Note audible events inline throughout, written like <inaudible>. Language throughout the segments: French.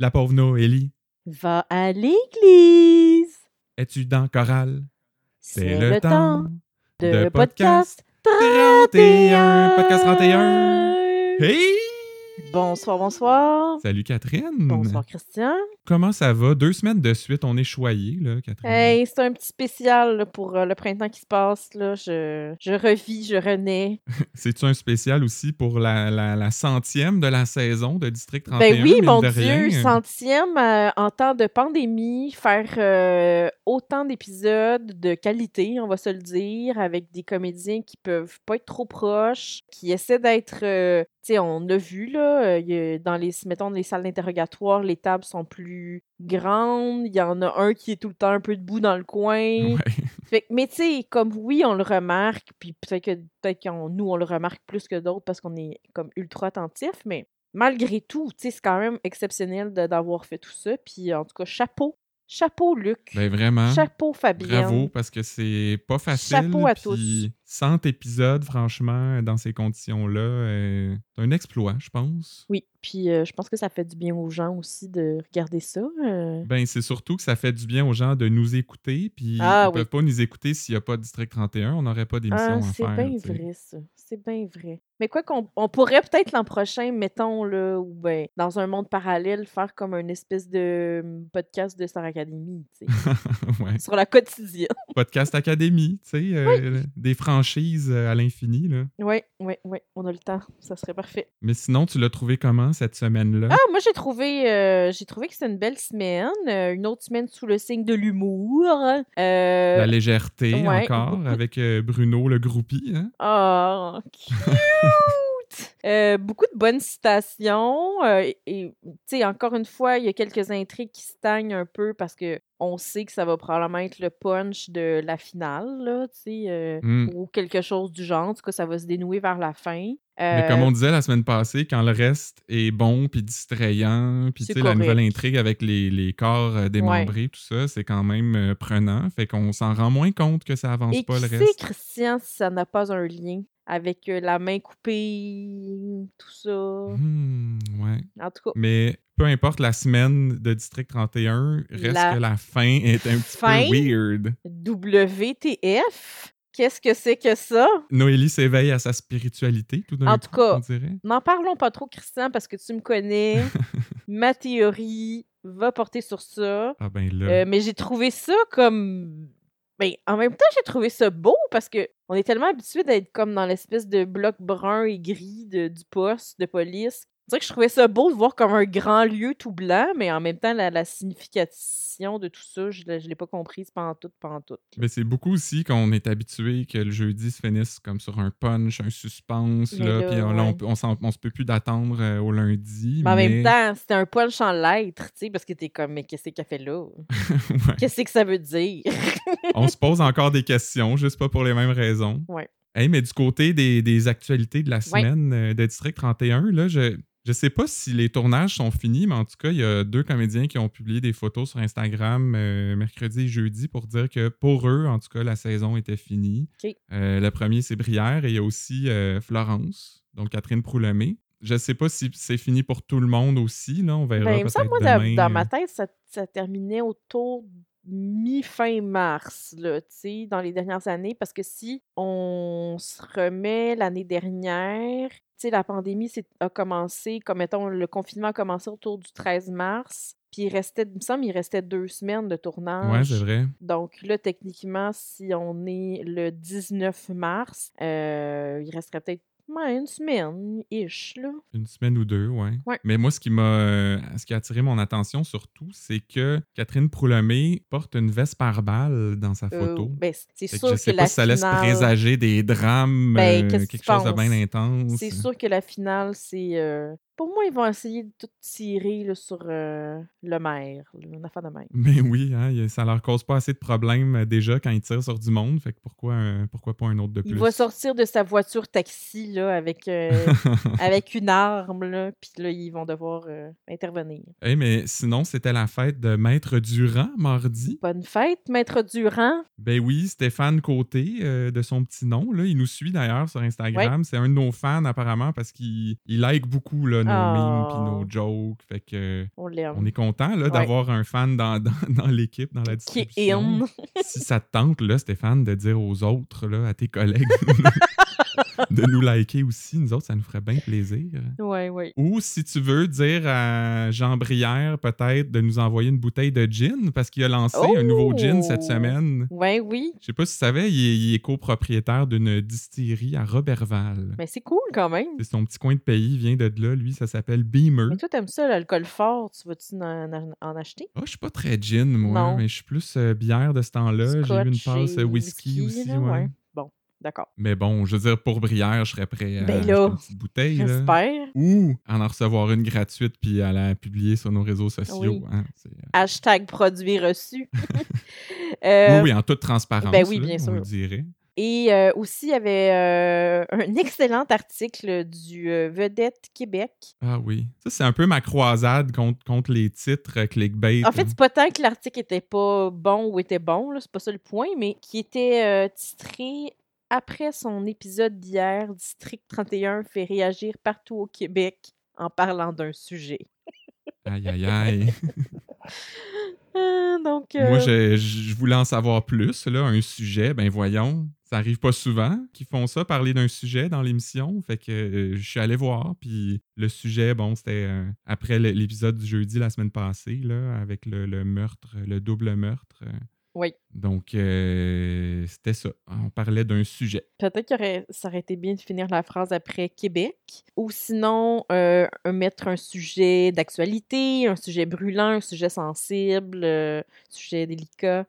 La pauvre Noélie. Va à l'église. Es-tu dans chorale? C'est le, temps de podcast 31. Podcast 31. Hey! Bonsoir, bonsoir. Salut Catherine. Bonsoir, Christian. Comment ça va? Deux semaines de suite, on est choyés, là, Catherine. Hey, c'est un petit spécial là, pour euh, le printemps qui se passe. Là. Je, je revis, je renais. <laughs> C'est-tu un spécial aussi pour la, la, la centième de la saison de District 31? Ben oui, mon Dieu, rien? centième euh, en temps de pandémie, faire euh, autant d'épisodes de qualité, on va se le dire, avec des comédiens qui peuvent pas être trop proches, qui essaient d'être, tu sais, on a vu là, euh, dans les, mettons, les salles d'interrogatoire, les tables sont plus grandes, il y en a un qui est tout le temps un peu debout dans le coin. Ouais. Fait que- mais tu sais, comme oui, on le remarque, puis peut-être que peut-être qu'on nous, on le remarque plus que d'autres parce qu'on est comme ultra attentif, mais malgré tout, tu sais, c'est quand même exceptionnel d'avoir fait tout ça. Puis en tout cas, chapeau. Chapeau, Luc. Ben vraiment. Chapeau, Fabienne. Bravo, parce que c'est pas facile. Chapeau à puis 100 épisodes, franchement, dans ces conditions-là, euh, c'est un exploit, je pense. Oui, puis euh, je pense que ça fait du bien aux gens aussi de regarder ça. euh. Ben, c'est surtout que ça fait du bien aux gens de nous écouter, puis Ah ils oui. peuvent pas nous écouter s'il n'y a pas de District 31, on n'aurait pas d'émission Ah, à c'est bien vrai, ça. C'est bien vrai. Mais quoi qu'on on pourrait peut-être l'an prochain, mettons, là, ou ben, dans un monde parallèle, faire comme une espèce de hum, podcast de Star Academy, tu sais, <laughs> ouais. sur la quotidienne. <laughs> Podcast Académie, tu sais, euh, des franchises euh, à l'infini, là. Oui, oui, oui, on a le temps. Ça serait parfait. Mais sinon, tu l'as trouvé comment cette semaine-là? Ah, moi, j'ai trouvé, euh, j'ai trouvé que c'était une belle semaine. euh, une autre semaine sous le signe de l'humour. Euh, La légèreté ouais, encore, <laughs> avec Bruno le groupie, hein? Oh, cute! <laughs> Euh, beaucoup de bonnes citations. euh, et, et, tu sais, encore une fois, il y a quelques intrigues qui stagnent un peu parce que on sait que ça va probablement être le punch de la finale, là, tu sais, euh, Mm. ou quelque chose du genre. En tout cas, ça va se dénouer vers la fin. Mais Euh, comme on disait la semaine passée, quand le reste est bon puis distrayant, puis C'est tu sais, la nouvelle intrigue avec les, les corps euh, démembrés, tout ça, c'est quand même euh, prenant. Fait qu'on s'en rend moins compte que ça avance Et pas qui le sait, reste. Christian, si ça n'a pas un lien avec euh, la main coupée, tout ça? Hmm, ouais. En tout cas, Mais peu importe la semaine de District 31, reste La que la fin est un petit fin? peu weird. WTF, qu'est-ce que c'est que ça? Noélie s'éveille à sa spiritualité tout d'un En coup, tout cas. N'en parlons pas trop, Christian, parce que tu me connais. <laughs> Ma théorie va porter sur ça. Ah ben là. Euh, mais j'ai trouvé ça comme. Ben, en même temps, j'ai trouvé ça beau parce que on est tellement habitué d'être comme dans l'espèce de bloc brun et gris de- du poste de police. C'est vrai que je trouvais ça beau de voir comme un grand lieu tout blanc, mais en même temps, la, la signification de tout ça, je ne l'ai pas comprise pendant tout, pendant tout. Mais c'est beaucoup aussi qu'on est habitué que le jeudi se finisse comme sur un punch, un suspense, là, là, puis on, là, on ouais. on, se peut plus d'attendre euh, au lundi. Mais en même temps, c'était un punch en lettres, tu sais, parce que t'es comme, mais qu'est-ce qu'elle fait là? <laughs> Ouais. Qu'est-ce que ça veut dire? <laughs> on se pose encore des questions, juste pas pour les mêmes raisons. Ouais. Hey, mais du côté des, des actualités de la semaine euh, de District 31, là, je je sais pas si les tournages sont finis, mais en tout cas, il y a deux comédiens qui ont publié des photos sur Instagram euh, mercredi et jeudi pour dire que pour eux, en tout cas, la saison était finie. Euh, le premier, c'est Brière et il y a aussi euh, Florence, donc Catherine Proulemé. Je sais pas si c'est fini pour tout le monde aussi, là, on verra Ben, peut-être moi, dans, demain, dans ma tête, ça, ça terminait autour mi-fin mars, là, tu sais, dans les dernières années, parce que si on se remet l'année dernière, tu sais, la pandémie a commencé, comme mettons, le confinement a commencé autour du 13 mars, puis il restait, il me semble, il restait deux semaines de tournage. Ouais, c'est vrai. Donc là, techniquement, si on est le 19 mars, euh, il resterait peut-être ouais, une semaine, ish, là. Une semaine ou deux, ouais. Ouais. Mais moi, ce qui m'a euh, ce qui a attiré mon attention surtout, c'est que Catherine Proulemé porte une veste par balle dans sa Euh, photo. ben, c'est Fait que sûr je que, sais la pas si ça laisse finale... présager des drames, Ben, euh, quelque chose de bien intense. C'est sûr que la finale, c'est. euh, Pour moi, ils vont essayer de tout tirer là, sur euh, le maire, une affaire de même. Mais oui, hein, ça leur cause pas assez de problèmes euh, déjà quand ils tirent sur du monde. Fait que pourquoi, pourquoi pas un autre de plus? Il va sortir de sa voiture taxi là, avec, euh, <laughs> avec une arme, là, puis là, ils vont devoir intervenir. Hey, mais sinon, c'était la fête de Maître Durand mardi. Bonne fête, Maître Durand. Ben oui, Stéphane Côté, de son petit nom. Là. Il nous suit d'ailleurs sur Instagram. C'est un de nos fans apparemment parce qu'il il like beaucoup là, memes puis Oh. nos jokes. Fait que On est content là, Ouais. d'avoir un fan dans, <laughs> dans, dans l'équipe, dans la Qui est distribution. in. si ça te tente, là, Stéphane, de dire aux autres, là, à tes collègues, <laughs> <laughs> de nous liker aussi, nous autres, ça nous ferait bien plaisir. Ouais, ouais. Ou si tu veux dire à Jean Brière, peut-être, de nous envoyer une bouteille de gin, parce qu'il a lancé un nouveau gin cette Oh! semaine. Ouais, oui. Je sais pas si tu savais, il est, il est copropriétaire d'une distillerie à Roberval. Mais c'est cool quand même. C'est son petit coin de pays, il vient de là, lui, ça s'appelle Beamer. Mais toi, t'aimes ça, l'alcool fort. Tu vas-tu en, acheter? Ah, je suis pas très gin, moi, Non. mais je suis plus euh, bière de ce temps-là. J'ai eu une passe euh, whisky, aussi, là, ouais. D'accord. Mais bon, je veux dire, pour Brière, je serais prêt à Ben là, une petite bouteille. là. J'espère. Ou en en recevoir une gratuite puis à la publier sur nos réseaux sociaux. Oui. hein. Euh, Hashtag produit reçu. <laughs> <laughs> Euh, oui, oui, en toute transparence. ben oui, là, bien on sûr. le dirait. Et euh, aussi, il y avait euh, un excellent article du euh, Vedette Québec. Ah oui. Ça, c'est un peu ma croisade contre, contre les titres clickbait. En fait, c'est pas tant que l'article était pas bon ou était bon, là, c'est pas ça le point, mais qui était titré après son épisode d'hier, District 31 fait réagir partout au Québec en parlant d'un sujet. Aïe, aïe, aïe. <laughs> Ah, donc, euh, Moi, je, je voulais en savoir plus. Là, un sujet, ben voyons, ça arrive pas souvent qu'ils font ça, parler d'un sujet dans l'émission. Fait que euh, je suis allé voir, puis le sujet, bon, c'était euh, après l'épisode du jeudi la semaine passée, là, avec le, le meurtre, le double meurtre. Oui. Donc, euh, c'était ça. On parlait d'un sujet. peut-être que ça aurait été bien de finir la phrase après Québec. Ou sinon, euh, mettre un sujet d'actualité, un sujet brûlant, un sujet sensible, euh, sujet délicat.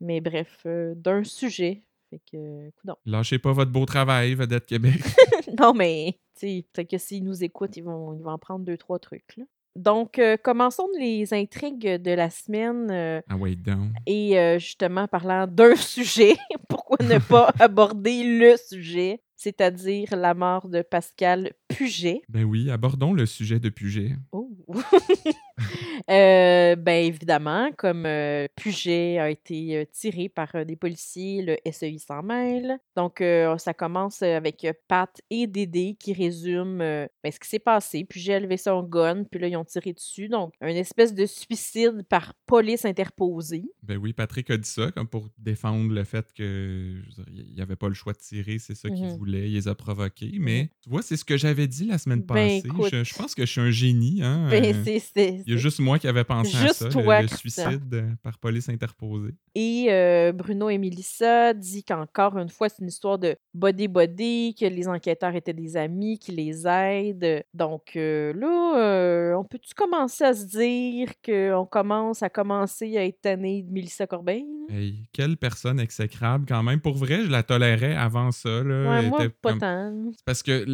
Mais bref, euh, d'un sujet. Fait que, coudonc. Lâchez pas votre beau travail, Vedette Québec. <laughs> non, mais, tu sais, peut-être que s'ils nous écoutent, ils vont, ils vont en prendre deux, trois trucs. là. Donc, euh, commençons les intrigues de la semaine. euh, ah donc. et euh, justement, parlant d'un <laughs> sujet, pourquoi ne pas <laughs> aborder le sujet, c'est-à-dire la mort de Pascal Puget? Ben oui, abordons le sujet de Puget. Oh. <laughs> <laughs> Euh, ben évidemment, comme euh, Puget a été euh, tiré par euh, des policiers, le SEI s'en mêle. Donc, euh, ça commence avec Pat et Dédé qui résument ben, ce qui s'est passé. Puget a levé son gun, puis là, ils ont tiré dessus. Donc, une espèce de suicide par police interposée. Ben oui, Patrick a dit ça, comme pour défendre le fait que je veux dire, il n'y avait pas le choix de tirer, c'est ça qu'il Mhm. voulait, il les a provoqués. Mais tu vois, c'est ce que j'avais dit la semaine Ben, passée. écoute. Je, je pense que je suis un génie. Hein? Ben, c'est- il y a juste moi qui avais pensé à ça, le- toi, le, Christian. suicide euh, par police interposée. Et euh, Bruno et Mélissa dit qu'encore une fois, c'est une histoire de body-body, que les enquêteurs étaient des amis, qui les aident. Donc euh, là, euh, on peut-tu commencer à se dire qu'on commence à commencer à être tanné de Mélissa Corbeil? Hey, quelle personne exécrable quand même. Pour vrai, je la tolérais avant ça. Là. Ouais, Elle moi, était pas comme- tant. Parce que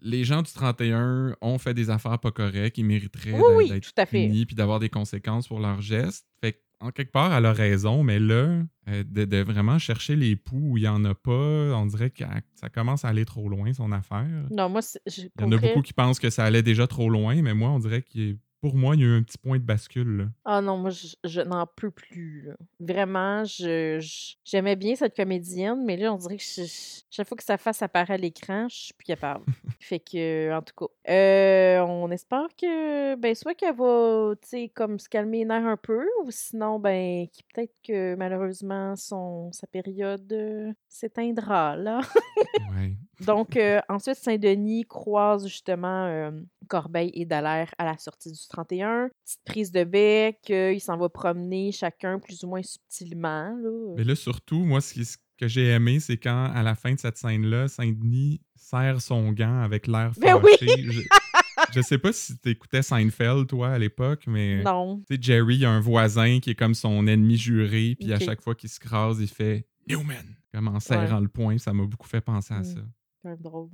les gens du 31 ont fait des affaires pas correctes, ils mériteraient Oui, d'être- oui, tout à fait. Punis puis d'avoir des conséquences pour leurs gestes. Fait en quelque part, elle a raison, mais là, euh, de, de vraiment chercher les poux où il n'y en a pas, on dirait que ça commence à aller trop loin, son affaire. Non, moi, Il y en a beaucoup qui pensent que ça allait déjà trop loin, mais moi, on dirait que pour moi, il y a eu un petit point de bascule. là. Ah non, moi, je, je n'en peux plus. là. Vraiment, je, je- j'aimais bien cette comédienne, mais là, on dirait que je- je- chaque fois que sa face apparaît à l'écran, je suis plus capable. <laughs> fait que, en tout cas, euh, on espère que, ben, soit qu'elle va, tu sais, comme se calmer les nerfs un peu, ou sinon, ben, qui peut-être que malheureusement, son, sa période euh, s'éteindra, là. Ouais. <laughs> Donc, euh, ensuite, Saint-Denis croise justement Corbeil et Dallaire à la sortie du 31. Petite prise de bec, euh, ils s'en vont promener chacun plus ou moins subtilement. Là. Mais là, surtout, moi, ce, qui- ce que j'ai aimé, c'est quand, à la fin de cette scène-là, Saint-Denis serre son gant avec l'air Ben fâché. oui! Je, je sais pas si t'écoutais Seinfeld, toi, à l'époque, mais... Non. Tu sais, Jerry, il a un voisin qui est comme son ennemi juré, puis à chaque fois qu'il se crase, il fait Newman, comme en serrant le poing. Ça m'a beaucoup fait penser à Mm. ça. Quand drôle.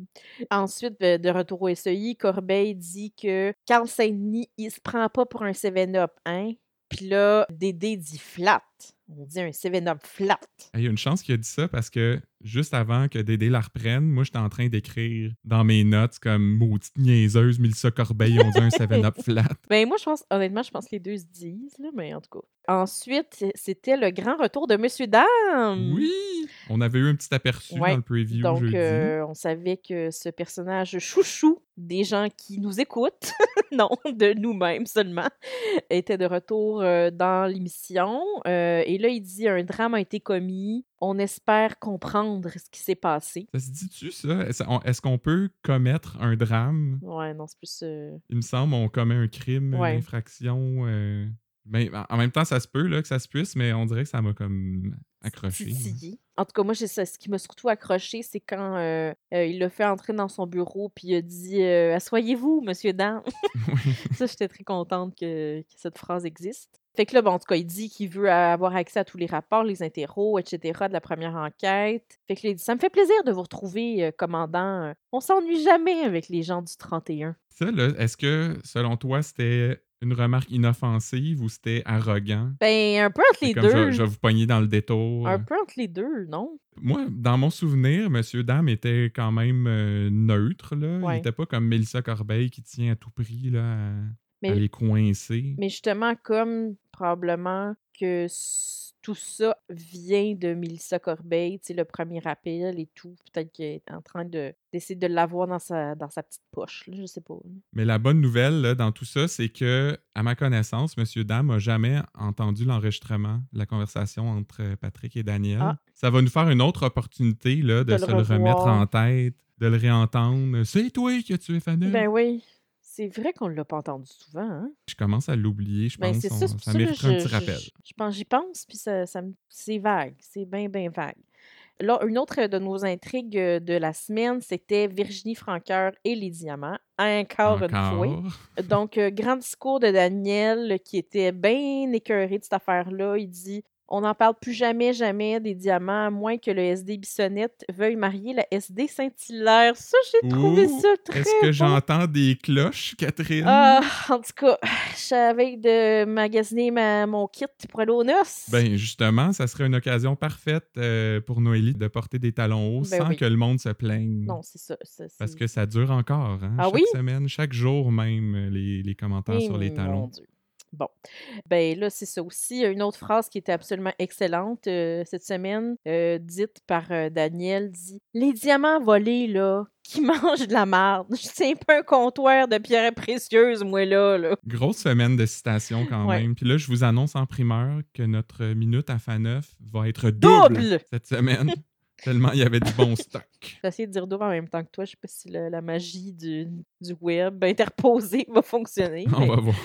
Ensuite, de, de retour au SEI, Corbeil dit que Carl Saint-Denis, il se prend pas pour un 7-up, hein? Puis là, Dédé dit flat. On dit un 7-up flat. Il y a une chance qu'il a dit ça parce que juste avant que Dédé la reprenne, moi, j'étais en train d'écrire dans mes notes comme maudite niaiseuse, Mélissa Corbeil, on dit un 7-up <laughs> flat. Ben moi, je pense, honnêtement, je pense que les deux se disent, là, mais en tout cas. Ensuite, c'était le grand retour de Monsieur Dame. Oui! On avait eu un petit aperçu Ouais, dans le preview Donc, jeudi. euh, on savait que ce personnage chouchou des gens qui nous écoutent, <laughs> non, de nous-mêmes seulement, était de retour euh, dans l'émission. Euh, et là, il dit un drame a été commis. On espère comprendre ce qui s'est passé. Ça se dit-tu, ça? Est-ce on- est-ce qu'on peut commettre un drame? Ouais, non, c'est plus. euh, Il me semble on commet un crime, Ouais. une infraction. euh, ben, en- même temps, ça se peut là, que ça se puisse, mais on dirait que ça m'a comme accroché. En tout cas, moi, ça- ce qui m'a surtout accroché, c'est quand euh, euh, il l'a fait entrer dans son bureau, puis il a dit euh, Assoyez-vous, monsieur Dan. <laughs> Oui. ça, j'étais très contente que, que cette phrase existe. Fait que là, bon, en tout cas, il dit qu'il veut avoir accès à tous les rapports, les interros, etc. de la première enquête. Fait que là, il dit Ça me fait plaisir de vous retrouver, euh, commandant. On s'ennuie jamais avec les gens du 31. Ça, là, est-ce que, selon toi, c'était une remarque inoffensive ou c'était arrogant? Ben, un peu entre les comme deux. je vais vous pogner dans le détour. Un peu entre les deux, non? Moi, dans mon souvenir, Monsieur Dame était quand même euh, neutre. Là. Ouais. Il était pas comme Mélissa Corbeil qui tient à tout prix là, à, Mais- à les coincer. Mais justement, comme probablement que tout ça vient de Mélissa Corbeil, tu sais, le premier appel et tout, peut-être qu'elle est en train de d'essayer de l'avoir dans sa, dans sa petite poche, là, je sais pas. Mais la bonne nouvelle là, dans tout ça, c'est que, à ma connaissance, Monsieur Dame n'a jamais entendu l'enregistrement la conversation entre euh, Patrick et Daniel. Ah. Ça va nous faire une autre opportunité là, de, se le remettre en tête, de le réentendre. C'est toi qui as tué Fanel. Ben oui, c'est vrai qu'on l'a pas entendu souvent, hein? Je commence à l'oublier, je Ben pense. on- ça, ça ça, là, mériterait un petit je- rappel. je- je pense, j'y pense, puis ça, ça me- c'est vague, c'est bien, bien vague. Là, une autre de nos intrigues euh, de la semaine, c'était Virginie Franqueur et les diamants, encore, une fois. Encore? Donc, euh, grand discours de Daniel qui était bien écœuré de cette affaire-là. Il dit On n'en parle plus jamais, jamais des diamants, à moins que le SD Bissonnette veuille marier la SD Saint-Hilaire. Ça, j'ai trouvé Ouh, ça très. Est-ce que bon. j'entends des cloches, Catherine? Ah, en tout cas, je savais de magasiner ma- mon kit pour aller aux noces. Ben justement, ça serait une occasion parfaite euh, pour Noélie de porter des talons hauts Ben sans oui. que le monde se plaigne. non, c'est ça. ça, Parce que ça dure encore, hein? Ah chaque oui? semaine, chaque jour même, les, les commentaires sur les Eh, talons. mon Dieu. Bon. Ben là, c'est ça aussi. Une autre phrase qui était absolument excellente euh, cette semaine, euh, dite par euh, Daniel, dit Les diamants volés, là, qui <laughs> mangent de la marde. Je tiens pas un comptoir de pierres précieuses, moi, là. là. Grosse semaine de citations quand Ouais. même. Puis là, je vous annonce en primeur que notre minute à Faneuf va être double, Double! cette semaine. <laughs> tellement il y avait du bon stock. <laughs> J'ai essayé de dire double en même temps que toi. Je sais pas si la, la magie du, du web interposé va fonctionner. On mais- va voir.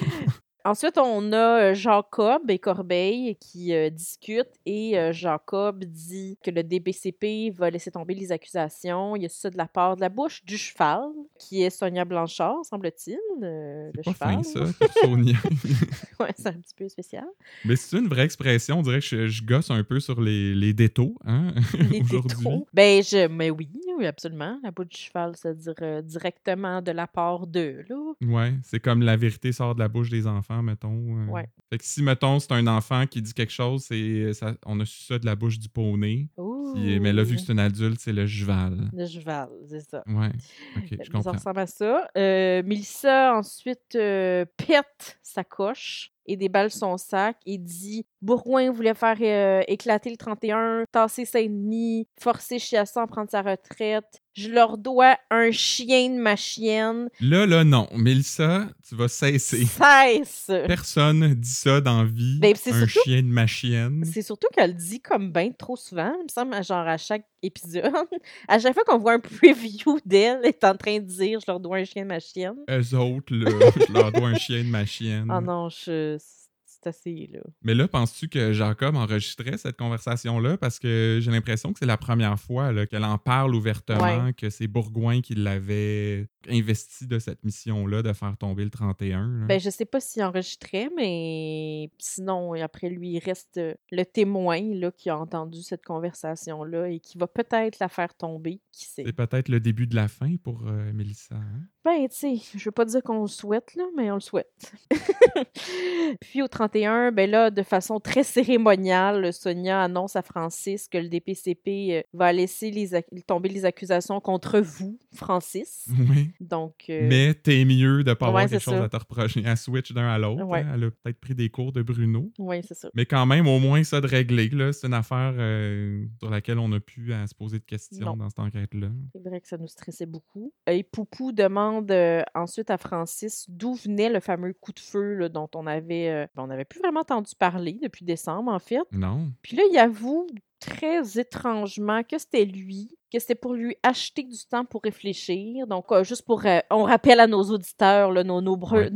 Ensuite, on a euh, Jacob et Corbeil qui euh, discutent et euh, Jacob dit que le DBCP va laisser tomber les accusations. Il y a ça de la part de la bouche du cheval, qui est Sonia Blanchard, semble-t-il. euh, le Pas cheval. fin, ça, pour Sonia. <laughs> ouais, c'est un petit peu spécial. Mais c'est une vraie expression. On dirait que je, je gosse un peu sur les, les détaux hein, <laughs> aujourd'hui. Ben, je, mais oui, oui, absolument. La bouche du cheval, c'est-à-dire directement de la part d'eux, là. Ouais, c'est comme la vérité sort de la bouche des enfants, mettons. euh. Ouais. Fait que si, mettons, c'est un enfant qui dit quelque chose, c'est ça, on a su ça de la bouche du poney. Puis, mais là, vu que c'est un adulte, c'est le cheval. Le cheval, c'est ça. Ouais, ok, je Ça comprends. ressemble à ça. Euh, Mélissa, ensuite, euh, pète sa coche et déballe son sac et dit Bourgoin voulait faire euh, éclater le 31, tasser Saint-Denis, forcer Chiasson à prendre sa retraite. Je leur dois un chien de ma chienne. Là, là, non. Mélissa, tu vas cesser. Cesse! Personne dit ça dans vie. Ben, c'est un surtout- chien de ma chienne. C'est surtout qu'elle le dit comme ben trop souvent, il me semble, genre à chaque épisode. <laughs> à chaque fois qu'on voit un <laughs> preview d'elle, elle est en train de dire Je leur dois un chien de ma chienne. Eux autres, là, <laughs> je leur dois un chien de ma chienne. Ah non, je... c'est assez, là. Mais là, penses-tu que Jacob enregistrait cette conversation-là? Parce que j'ai l'impression que c'est la première fois qu'elle en parle ouvertement, que c'est Bourgoin qui l'avait investi de cette mission-là de faire tomber le 31. là? Ben, je sais pas s'il enregistrait, mais sinon, après lui, il reste euh, le témoin là, qui a entendu cette conversation-là et qui va peut-être la faire tomber. Qui sait? C'est peut-être le début de la fin pour euh, Mélissa. hein? Ben, tu sais, je veux pas dire qu'on le souhaite, là, mais on le souhaite. <laughs> Puis au 31, ben là, de façon très cérémoniale, Sonia annonce à Francis que le DPCP euh, va laisser les tomber les accusations contre vous, Francis. Oui. Donc, euh, Mais t'es mieux de pas avoir Ouais, quelque chose ça. à te reprocher. Elle switch d'un à l'autre. Ouais. hein. Elle a peut-être pris des cours de Bruno. oui, c'est ça. Mais quand même, au moins ça de régler. C'est une affaire euh, sur laquelle on a pu à se poser de questions Non. dans cette enquête-là. C'est vrai que ça nous stressait beaucoup. Et Poupou demande euh, ensuite à Francis d'où venait le fameux coup de feu là, dont on avait, euh, on n'avait plus vraiment entendu parler depuis décembre, en fait. Non. Puis là, il avoue très étrangement que c'était lui, que c'était pour lui acheter du temps pour réfléchir. Donc, euh, juste pour... euh, on rappelle à nos auditeurs, là, nos nombreux,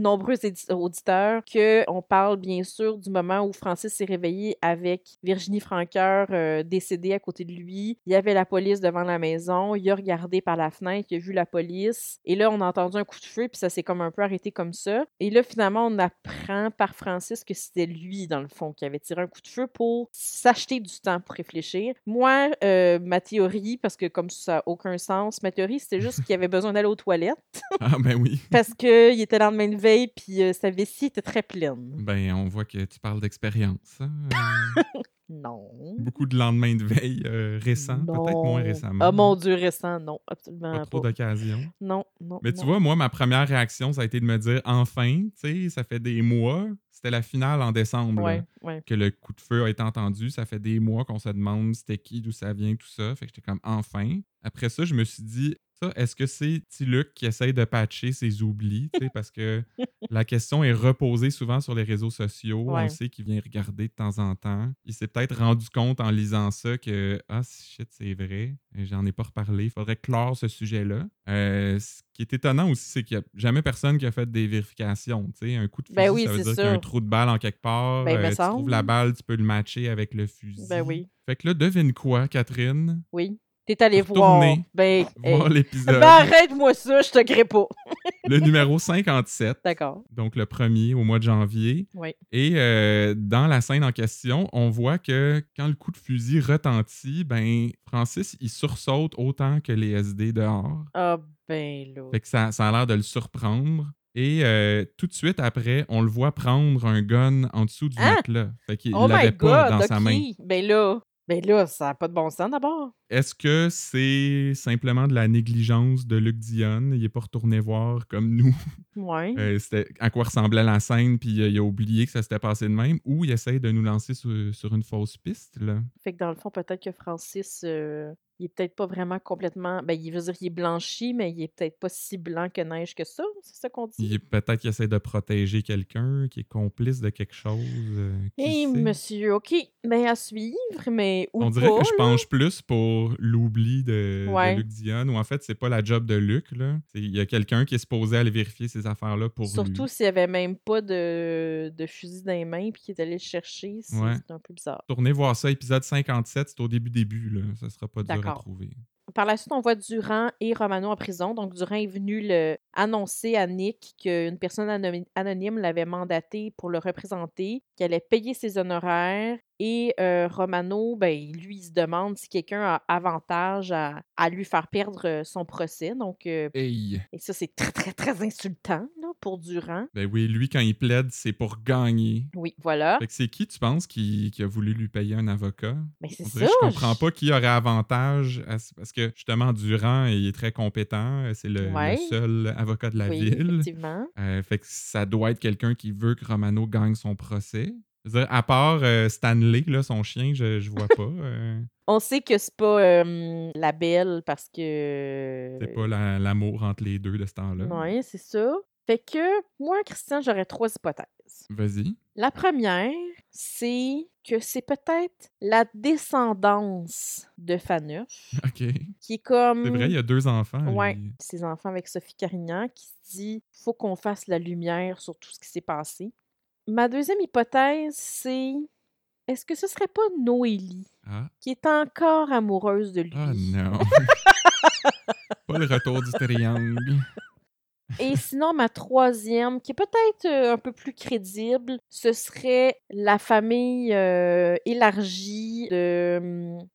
auditeurs, que on parle bien sûr du moment où Francis s'est réveillé avec Virginie Franqueur euh, décédée à côté de lui. Il y avait la police devant la maison. Il a regardé par la fenêtre, il a vu la police. Et là, on a entendu un coup de feu, puis ça s'est comme un peu arrêté comme ça. Et là, finalement, on apprend par Francis que c'était lui, dans le fond, qui avait tiré un coup de feu pour s'acheter du temps pour réfléchir. Moi, ma théorie, parce que comme ça n'a aucun sens, ma théorie, c'était juste qu'il avait besoin d'aller aux toilettes <laughs> Ah, ben oui. parce qu'il était le lendemain de veille, puis euh, sa vessie était très pleine. Ben, on voit que tu parles d'expérience. hein. Euh, <laughs> Non. beaucoup de lendemains de veille euh, récents, peut-être moins récemment. Ah mon Dieu, récent, non, absolument Pas pas. trop d'occasions. Non, non. Mais tu vois, moi, ma première réaction, ça a été de me dire enfin, tu sais, ça fait des mois. C'était la finale en décembre. là, Ouais, ouais. que le coup de feu a été entendu. Ça fait des mois qu'on se demande c'était qui, d'où ça vient, tout ça. Fait que j'étais comme enfin. Après ça, je me suis dit, ça, est-ce que c'est petit Luc qui essaye de patcher ses oublis? parce que <laughs> la question est reposée souvent sur les réseaux sociaux. On Ouais. sait qu'il vient regarder de temps en temps. Il s'est peut-être rendu compte en lisant ça que ah shit, c'est vrai. J'en ai pas reparlé. Il faudrait clore ce sujet-là. Euh, ce qui est étonnant aussi, c'est qu'il n'y a jamais personne qui a fait des vérifications. Un coup de fusil, Ben oui, ça veut dire qu'il y a un trou de balle en quelque part. Ben, Euh, tu trouves la balle, tu peux le matcher avec le fusil. Ben oui. Fait que là, devine quoi, Catherine? Oui. T'es allé voir. Ben, Voir hey. l'épisode. Ben, arrête-moi ça, je te crée pas. <laughs> le numéro 57. D'accord. Donc le premier au mois de janvier. Oui. Et euh, dans la scène en question, on voit que quand le coup de fusil retentit, ben Francis, il sursaute autant que les SD dehors. Ah, ben là. Fait que ça, ça a l'air de le surprendre. Et euh, tout de suite après, on le voit prendre un gun en dessous du Hein? matelas. Fait qu'il Oh l'avait pas dans sa main. Ben là. Ben là, ça n'a pas de bon sens d'abord. Est-ce que c'est simplement de la négligence de Luc Dion? Il n'est pas retourné voir comme nous? <laughs> Ouais. euh, c'était à quoi ressemblait la scène, puis euh, il a oublié que ça s'était passé de même, ou il essaye de nous lancer sur, sur une fausse piste. Là? Fait que dans le fond, peut-être que Francis, euh, il est peut-être pas vraiment complètement. Ben, il veut dire qu'il est blanchi, mais il est peut-être pas si blanc que neige que ça. C'est ça qu'on dit? Il est peut-être qu'il essaie de protéger quelqu'un, qui est complice de quelque chose. euh, Hé, sait? monsieur, OK. Ben, à suivre, mais ou On dirait pas, que je penche plus pour l'oubli de. Luc Dion, ou en fait, c'est pas la job de Luc. là. Il y a quelqu'un qui est supposé aller vérifier ces affaires-là pour Surtout s'il n'y avait même pas de, de fusil dans les mains puis qu'il est allé le chercher. C'est Ouais. un peu bizarre. Tournez voir ça, épisode 57, c'est au début début. Là. Ça sera pas dur Par la suite, on voit Durand et Romano en prison. Donc, Durand est venu le annoncer à Nick qu'une personne anony- anonyme l'avait mandaté pour le représenter, qu'elle allait payer ses honoraires. Et euh, Romano, ben, lui, il se demande si quelqu'un a avantage à, à lui faire perdre euh, son procès. Donc, euh, Hey! et ça, c'est très, très, très insultant pour Durand. Ben oui, lui, quand il plaide, c'est pour gagner. Oui, voilà. Fait que c'est qui, tu penses, qui, qui a voulu lui payer un avocat? Mais c'est On ça. je comprends pas qui aurait avantage à ce- parce que justement Durand il est très compétent, c'est le, seul avocat de la Oui, ville. effectivement. Euh, fait que ça doit être quelqu'un qui veut que Romano gagne son procès. Dire, à part euh, Stanley, là, son chien, je, je vois pas. euh, <laughs> On sait que c'est pas euh, la belle parce que. c'est pas la- l'amour entre les deux de ce temps-là. Oui, c'est ça. Fait que moi, Christian, j'aurais trois hypothèses. Vas-y. La première, c'est que c'est peut-être la descendance de Faneuf, <laughs> OK. qui est comme. C'est vrai, il y a deux enfants. Ouais, lui. ses enfants avec Sophie Carignan, qui se dit faut qu'on fasse la lumière sur tout ce qui s'est passé. Ma deuxième hypothèse, c'est est-ce que ce serait pas Noélie Ah, qui est encore amoureuse de lui? ah non. <laughs> pas le retour du triangle. Et sinon, ma troisième, qui est peut-être euh, un peu plus crédible, ce serait la famille euh, élargie de hum,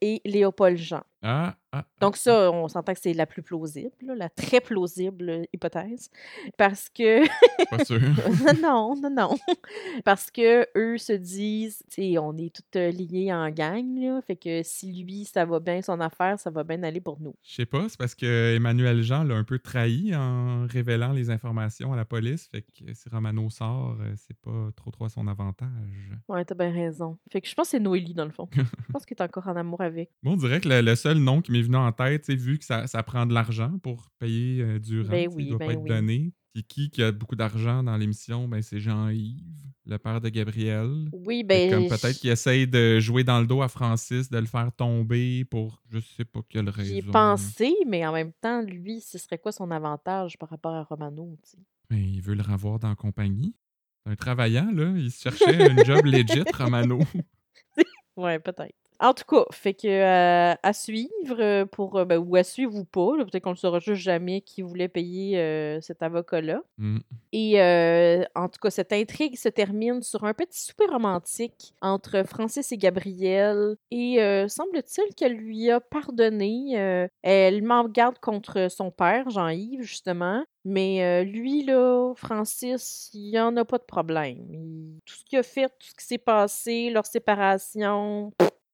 et Léopold Jean. Ah, ah, ah, Donc ça, on s'entend que c'est la plus plausible, là, la très plausible euh, hypothèse, parce que pas sûr. <laughs> non, non, non, parce que eux se disent, tu on est tous euh, liés en gang, là, fait que si lui ça va bien son affaire, ça va bien aller pour nous. Je sais pas, c'est parce que Emmanuel Jean l'a un peu trahi en révélant les informations à la police, fait que si Romano sort, euh, c'est pas trop trop à son avantage. Ouais, t'as bien raison. Fait que je pense que c'est Noélie dans le fond. je pense qu'il est encore en amour avec. Bon, on dirait que le, le seul nom qui m'est venu en tête, vu que ça, ça prend de l'argent pour payer euh, Durand, Ben tu sais, oui, il doit ben pas être oui. donné. Puis qui qui a beaucoup d'argent dans l'émission? Ben c'est Jean-Yves, le père de Gabriel. Oui, ben. comme peut-être qu'il essaye de jouer dans le dos à Francis, de le faire tomber pour je sais pas quelle raison. J'y ai pensé, mais en même temps, lui, ce serait quoi son avantage par rapport à Romano? Ben, il veut le revoir dans la compagnie. Un travaillant, là. Il cherchait un job <laughs> legit, Romano. Ouais, peut-être. En tout cas, fait que euh, à suivre euh, pour euh, ben, ou à suivre ou pas, peut-être qu'on ne saura juste jamais qui voulait payer euh, cet avocat-là. Mm. Et euh, en tout cas, cette intrigue se termine sur un petit souper romantique entre Francis et Gabriel. Et semble-t-il qu'elle lui a pardonné. elle m'en garde contre son père, Jean-Yves, justement. Mais euh, lui, là, Francis, il n'y en a pas de problème. Il- Tout ce qu'il a fait, tout ce qui s'est passé, leur séparation,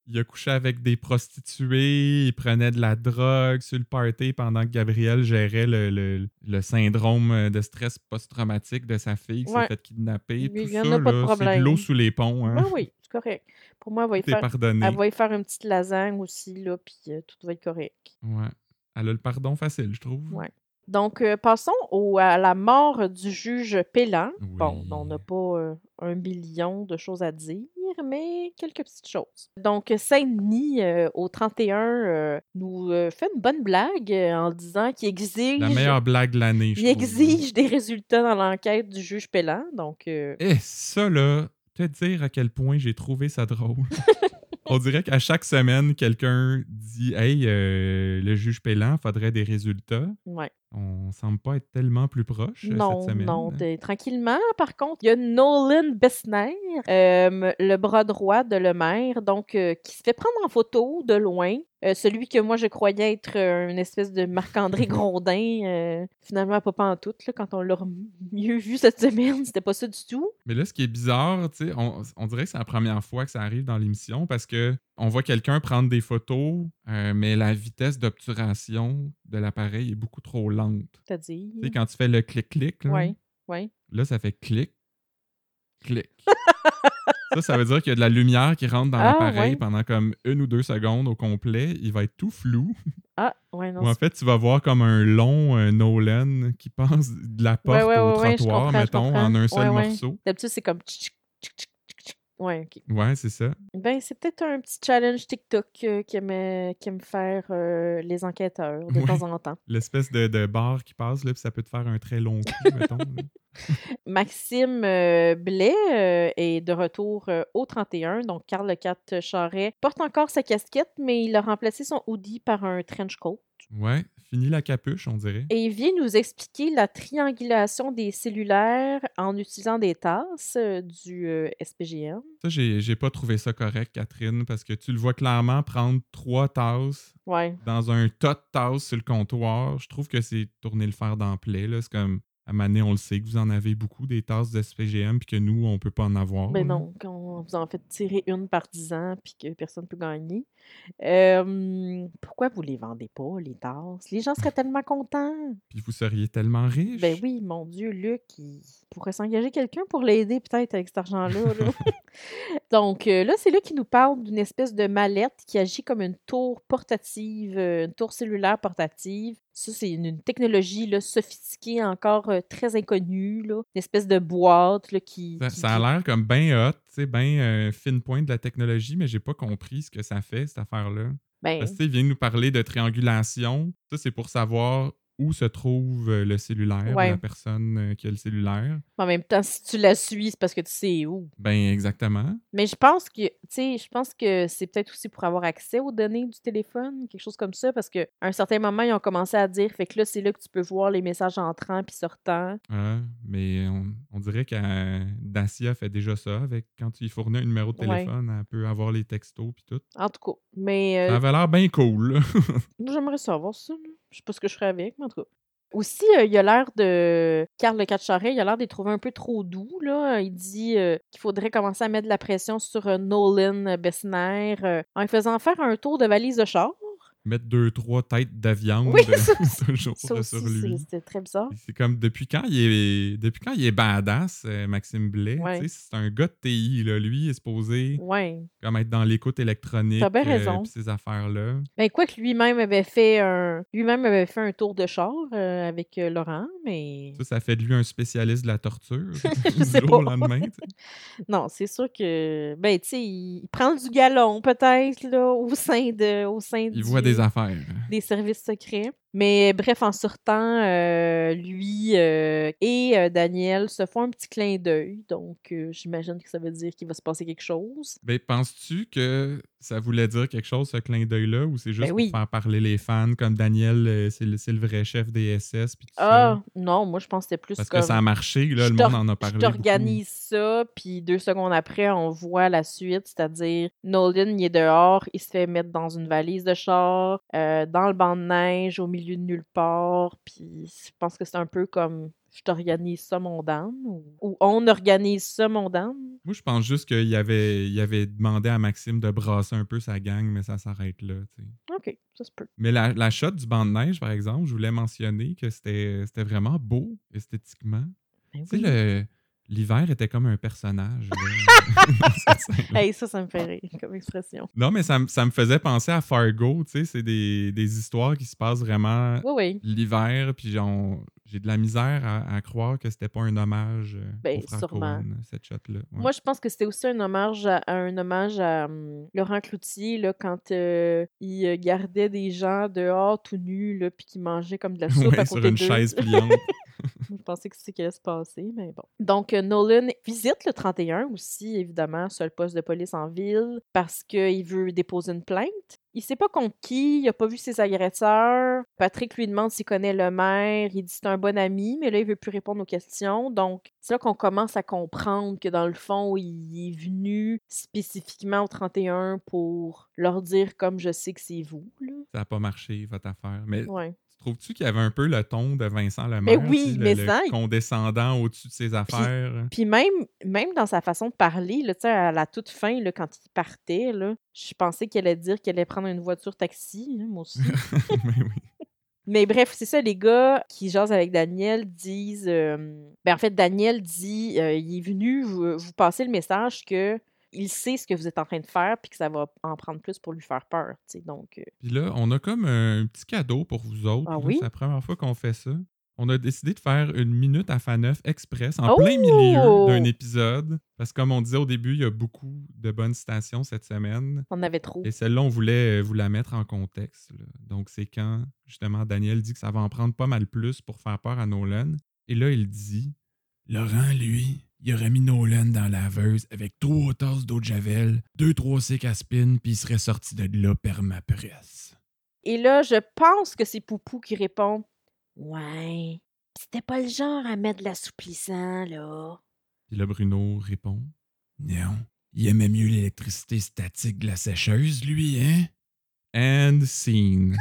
Il a couché avec des prostituées, il prenait de la drogue sur le party pendant que Gabriel gérait le, le- le syndrome de stress post-traumatique de sa fille qui Ouais. s'est fait kidnapper. Lui, Tout il y en ça, c'est de l'eau sous les ponts. Hein? Ah oui, c'est correct. Pour moi, elle va y faire, pardonné. elle va y faire une petite lasagne aussi, là, puis euh, tout va être correct. Ouais. Elle a le pardon facile, je trouve. Ouais. Donc, euh, passons au- à la mort du juge Pélan. Bon, on n'a pas euh, un million de choses à dire, mais quelques petites choses. Donc, Saint-Denis, euh, au 31, euh, nous euh, fait une bonne blague en disant qu'il exige, La meilleure blague de l'année, je il exige des résultats dans l'enquête du juge Pélan. Donc, Et ça, là, te dire à quel point j'ai trouvé ça drôle. <laughs> On dirait qu'à chaque semaine, quelqu'un dit Hey, euh, le juge Pélan, faudrait des résultats. ouais. On semble pas être tellement plus proche euh, Non, cette semaine. non, t'es- tranquillement. Par contre, il y a Nolan Bessner, euh, le bras droit de le maire, donc euh, qui se fait prendre en photo de loin. Euh, celui que moi je croyais être une espèce de Marc-André <laughs> Grondin, finalement pas en tout. quand on l'a mieux vu cette semaine, <laughs> c'était pas ça du tout. Mais là, ce qui est bizarre, tu sais, on, on dirait que c'est la première fois que ça arrive dans l'émission parce que on voit quelqu'un prendre des photos, mais la vitesse d'obturation de l'appareil est beaucoup trop lente. C'est-à-dire. Tu sais, quand tu fais le clic-clic, ouais. là, ça fait clic, clic. <laughs> ça, ça veut dire qu'il y a de la lumière qui rentre dans Ah, l'appareil ouais. pendant comme une ou deux secondes au complet. Il va être tout flou. <laughs> Ah, ouais, non. Ou en fait, tu vas voir comme un long euh, Nolan qui passe de la porte Ouais, ouais, au trottoir, mettons, en un seul morceau. D'habitude, c'est comme. tchic, tchic, tchic. Ouais, ok. Ouais, c'est ça. Ben, c'est peut-être un petit challenge TikTok euh, qu'aiment qu'aiment faire euh, les enquêteurs de Ouais. temps en temps. L'espèce de, de barre qui passe, là, puis ça peut te faire un très long coup, <laughs> mettons. Maxime euh, Blais euh, est de retour euh, au 31, donc Carl Le 4 Charret porte encore sa casquette, mais il a remplacé son hoodie par un trench coat. Ouais, fini la capuche, on dirait. Et il vient nous expliquer la triangulation des cellulaires en utilisant des tasses euh, du euh, SPGM. Ça, j'ai j'ai pas trouvé ça correct, Catherine, parce que tu le vois clairement prendre trois tasses Ouais. dans un tas de tasses sur le comptoir. Je trouve que c'est tourner le fer dans le plaie, là. C'est comme, à Mané, on le sait que vous en avez beaucoup, des tasses de SPGM, puis que nous, on peut pas en avoir. Ben là. non, quand vous en faites tirer une par 10 ans puis que personne ne peut gagner. Euh, pourquoi vous les vendez pas, les tasses? Les gens seraient tellement contents. Puis vous seriez tellement riche. Ben oui, mon Dieu, Luc, il pourrait s'engager quelqu'un pour l'aider peut-être avec cet argent-là. là. <laughs> Donc euh, là, c'est là qu'il nous parle d'une espèce de mallette qui agit comme une tour portative, euh, une tour cellulaire portative. Ça, c'est une, une technologie là, sophistiquée, encore euh, très inconnue. Là. Une espèce de boîte là, qui... Ça, qui- ça a l'air comme bien hot, bien fine pointe de la technologie, mais j'ai pas compris ce que ça fait, cette affaire-là. ben, Parce que, il vient nous parler de triangulation. Ça, c'est pour savoir où se trouve euh, le cellulaire, Ouais. la personne euh, qui a le cellulaire. En même temps, si tu la suis, c'est parce que tu sais où. Ben, exactement. Mais je pense que, tu sais, je pense que c'est peut-être aussi pour avoir accès aux données du téléphone, quelque chose comme ça, parce qu'à un certain moment, ils ont commencé à dire, fait que là, c'est là que tu peux voir les messages entrants puis sortants. Ah, mais on, on dirait que Dacia fait déjà ça. Avec, quand tu lui fournis un numéro de Ouais. téléphone, elle peut avoir les textos puis tout. En tout cas. Mais Ça euh, avait l'air bien cool. <laughs> j'aimerais savoir ça. là. Je sais pas ce que je ferais avec, mais en tout cas. Aussi, euh, il a l'air de. Carl Le Catcharet, il a l'air d'être trouvé un peu trop doux. Là. Il dit euh, qu'il faudrait commencer à mettre de la pression sur euh, Nolan Bessner euh, en lui faisant faire un tour de valise de char. Mettre deux, trois têtes de viande Oui, <laughs> ça, sur lui. c'était très bizarre. C'est comme depuis quand il est depuis quand il est badass, euh, Maxime Blais. Ouais. C'est un gars de TI. Là. Lui, il est supposé Ouais. comme être dans l'écoute électronique. T'as bien euh, raison. ces affaires-là. Ben, quoi que lui-même avait fait un. Lui-même avait fait un tour de char euh, avec euh, Laurent, mais. Ça, ça fait de lui un spécialiste de la torture. <laughs> Je <laughs> du jour au lendemain. Non, c'est sûr que. Ben, tu sais, il il prend du galon, peut-être, là, au sein de. Au sein Il du- voit des affaires. des services secrets. Mais bref, en sortant, euh, lui euh, et euh, Daniel se font un petit clin d'œil. Donc, euh, j'imagine que ça veut dire qu'il va se passer quelque chose. Ben, penses-tu que ça voulait dire quelque chose, ce clin d'œil-là, ou c'est juste Ben oui. pour faire parler les fans, comme Daniel, c'est le, c'est le vrai chef des SS, puis tout Ah, ça? non, moi, je pense que c'était plus Parce comme... que ça a marché, là, le monde en a parlé. Je t'organise ça, puis deux secondes après, on voit la suite, c'est-à-dire Nolan, il est dehors, il se fait mettre dans une valise de char, dans le banc de neige, au milieu de nulle part, puis je pense que c'est un peu comme je t'organise ça, mon Dan, ou, ou on organise ça, mon Dan. Moi, je pense juste qu'il avait, il avait demandé à Maxime de brasser un peu sa gang, mais ça s'arrête là. tu sais. Ok, ça se peut. Mais la, la shot du banc de neige, par exemple, je voulais mentionner que c'était vraiment beau esthétiquement. Ben Tu sais, le- l'hiver était comme un personnage. <laughs> Hey, ça, ça me fait rire comme expression. Non, mais ça, me- ça me faisait penser à Fargo, tu sais, c'est des, des histoires qui se passent vraiment Oui, oui. l'hiver, puis j'ai de la misère à, à croire que c'était pas un hommage euh, Ben, au sûrement. Cette shot-là. ouais. Moi, je pense que c'était aussi un hommage à, à un hommage à hum, Laurent Cloutier, là, quand euh, il euh, gardait des gens dehors tout nus, là, puis qui mangeaient comme de la soupe Ouais, à sur côté une d'eux. chaise pliante. <laughs> Pensais que c'est ce qui allait se passer, mais bon. Donc, euh, Nolan visite le 31 aussi, évidemment, le poste de police en ville, parce qu'il veut déposer une plainte. Il sait pas contre qui, il a pas vu ses agresseurs. Patrick lui demande s'il connaît le maire. Il dit c'est un bon ami, mais là, il veut plus répondre aux questions. Donc, c'est là qu'on commence à comprendre que dans le fond, il est venu spécifiquement au 31 pour leur dire comme je sais que c'est vous. Là. Ça n'a pas marché, votre affaire. Mais Ouais. Trouves-tu qu'il y avait un peu le ton de Vincent Lemaire? Mais oui, mais le ça, il- condescendant au-dessus de ses affaires? Puis même, même dans sa façon de parler, là, tu sais, à la toute fin, là, quand il partait, là, je pensais qu'elle allait dire qu'elle allait prendre une voiture taxi, hein, moi aussi. Mais <laughs> oui. Mais bref, c'est ça, les gars qui jasent avec Daniel disent... euh, Ben, en fait, Daniel dit, euh, il est venu vous, vous passer le message que il sait ce que vous êtes en train de faire, puis que ça va en prendre plus pour lui faire peur, donc... euh, Puis là, on a comme un petit cadeau pour vous autres. Ah oui? C'est la première fois qu'on fait ça. On a décidé de faire une minute à Faneuf Express en Oh! plein milieu d'un épisode. Parce que comme on disait au début, il y a beaucoup de bonnes citations cette semaine. on avait trop. Et celle-là, on voulait euh, vous la mettre en contexte. là. Donc, c'est quand, justement, Daniel dit que ça va en prendre pas mal plus pour faire peur à Nolan. Et là, il dit Laurent, lui, il aurait mis Nolan dans la laveuse avec trois tasses d'eau de Javel, deux, trois cycles à spin, puis il serait sorti de là permapresse. Et là, je pense que c'est Poupou qui répond Ouais, c'était pas le genre à mettre de l'assouplissant, là. Puis là, Bruno répond Non, il aimait mieux l'électricité statique de la sécheuse, lui, hein? And scene.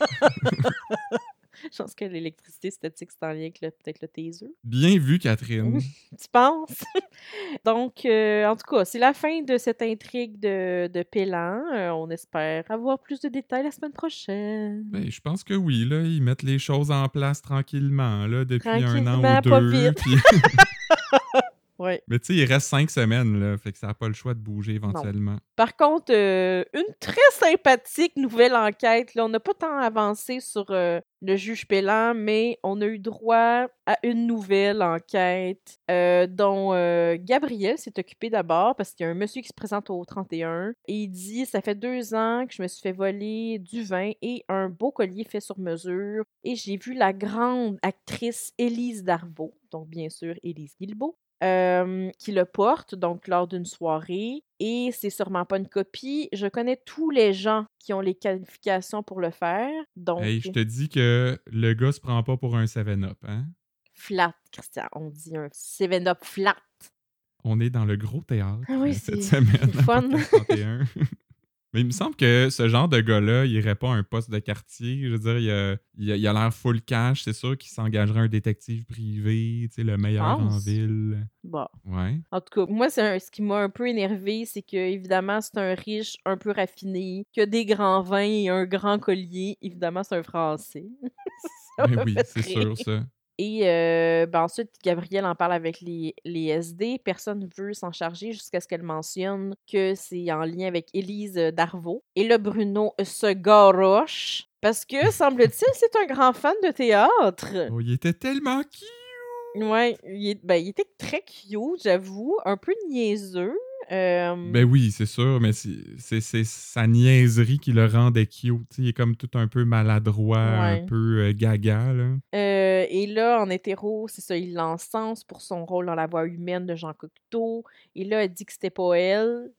<laughs> <laughs> Je pense que l'électricité statique, c'est en lien avec peut-être le taser. Bien vu, Catherine. <laughs> Tu penses? <laughs> Donc, euh, en tout cas, c'est la fin de cette intrigue de, de Pélan. Euh, on espère avoir plus de détails la semaine prochaine. Ben, je pense que oui, là, ils mettent les choses en place tranquillement, là, depuis un an ou deux. pas vite. puis- Ouais. Mais tu sais, il reste cinq semaines, là. Fait que ça n'a pas le choix de bouger éventuellement. Par contre, euh, une très sympathique nouvelle enquête. Là, on n'a pas tant avancé sur euh, le juge Pellan, mais on a eu droit à une nouvelle enquête euh, dont Gabriel s'est occupé d'abord parce qu'il y a un monsieur qui se présente au 31 et il dit Ça fait deux ans que je me suis fait voler du vin et un beau collier fait sur mesure et j'ai vu la grande actrice Élise Darvaux, donc bien sûr Élise Guilbeault, euh, qui le porte, donc lors d'une soirée. Et c'est sûrement pas une copie. Je connais tous les gens qui ont les qualifications pour le faire. Donc, Hey, je te dis que le gars se prend pas pour un 7-up, hein? flat, Christian. On dit un 7-up flat. On est dans le gros théâtre Ah oui, euh, cette semaine. <laughs> c'est fun. <laughs> Podcast 31. Mais il me semble que ce genre de gars-là, il irait pas à un poste de quartier. Je veux dire, il a il a- il a l'air full cash. C'est sûr qu'il s'engagerait un détective privé, tu sais, le meilleur en ville. Bon. Ouais. En tout cas, moi, c'est un- ce qui m'a un peu énervé, c'est que, évidemment, c'est un riche un peu raffiné, qui a des grands vins et un grand collier. Évidemment, c'est un Français. <laughs> Ça Mais m'a oui, c'est sûr, ça. Et euh, ben ensuite, Gabriel en parle avec les, les SD. Personne ne veut s'en charger jusqu'à ce qu'elle mentionne que c'est en lien avec Élise euh, Darvaux. Et là, Bruno se garoche parce que, <laughs> semble-t-il, c'est un grand fan de théâtre. Oh, il était tellement cute! Ouais, il, ben, il était très cute, j'avoue. Un peu niaiseux. Euh, Ben oui, c'est sûr, mais c'est sa niaiserie qui le rendait cute. tu sais, il est comme tout un peu maladroit, un peu euh, gaga, là. Euh, et là, en hétéro, c'est ça, il l'encense pour son rôle dans la voix humaine de Jean Cocteau. Et là, elle dit que c'était pas elle.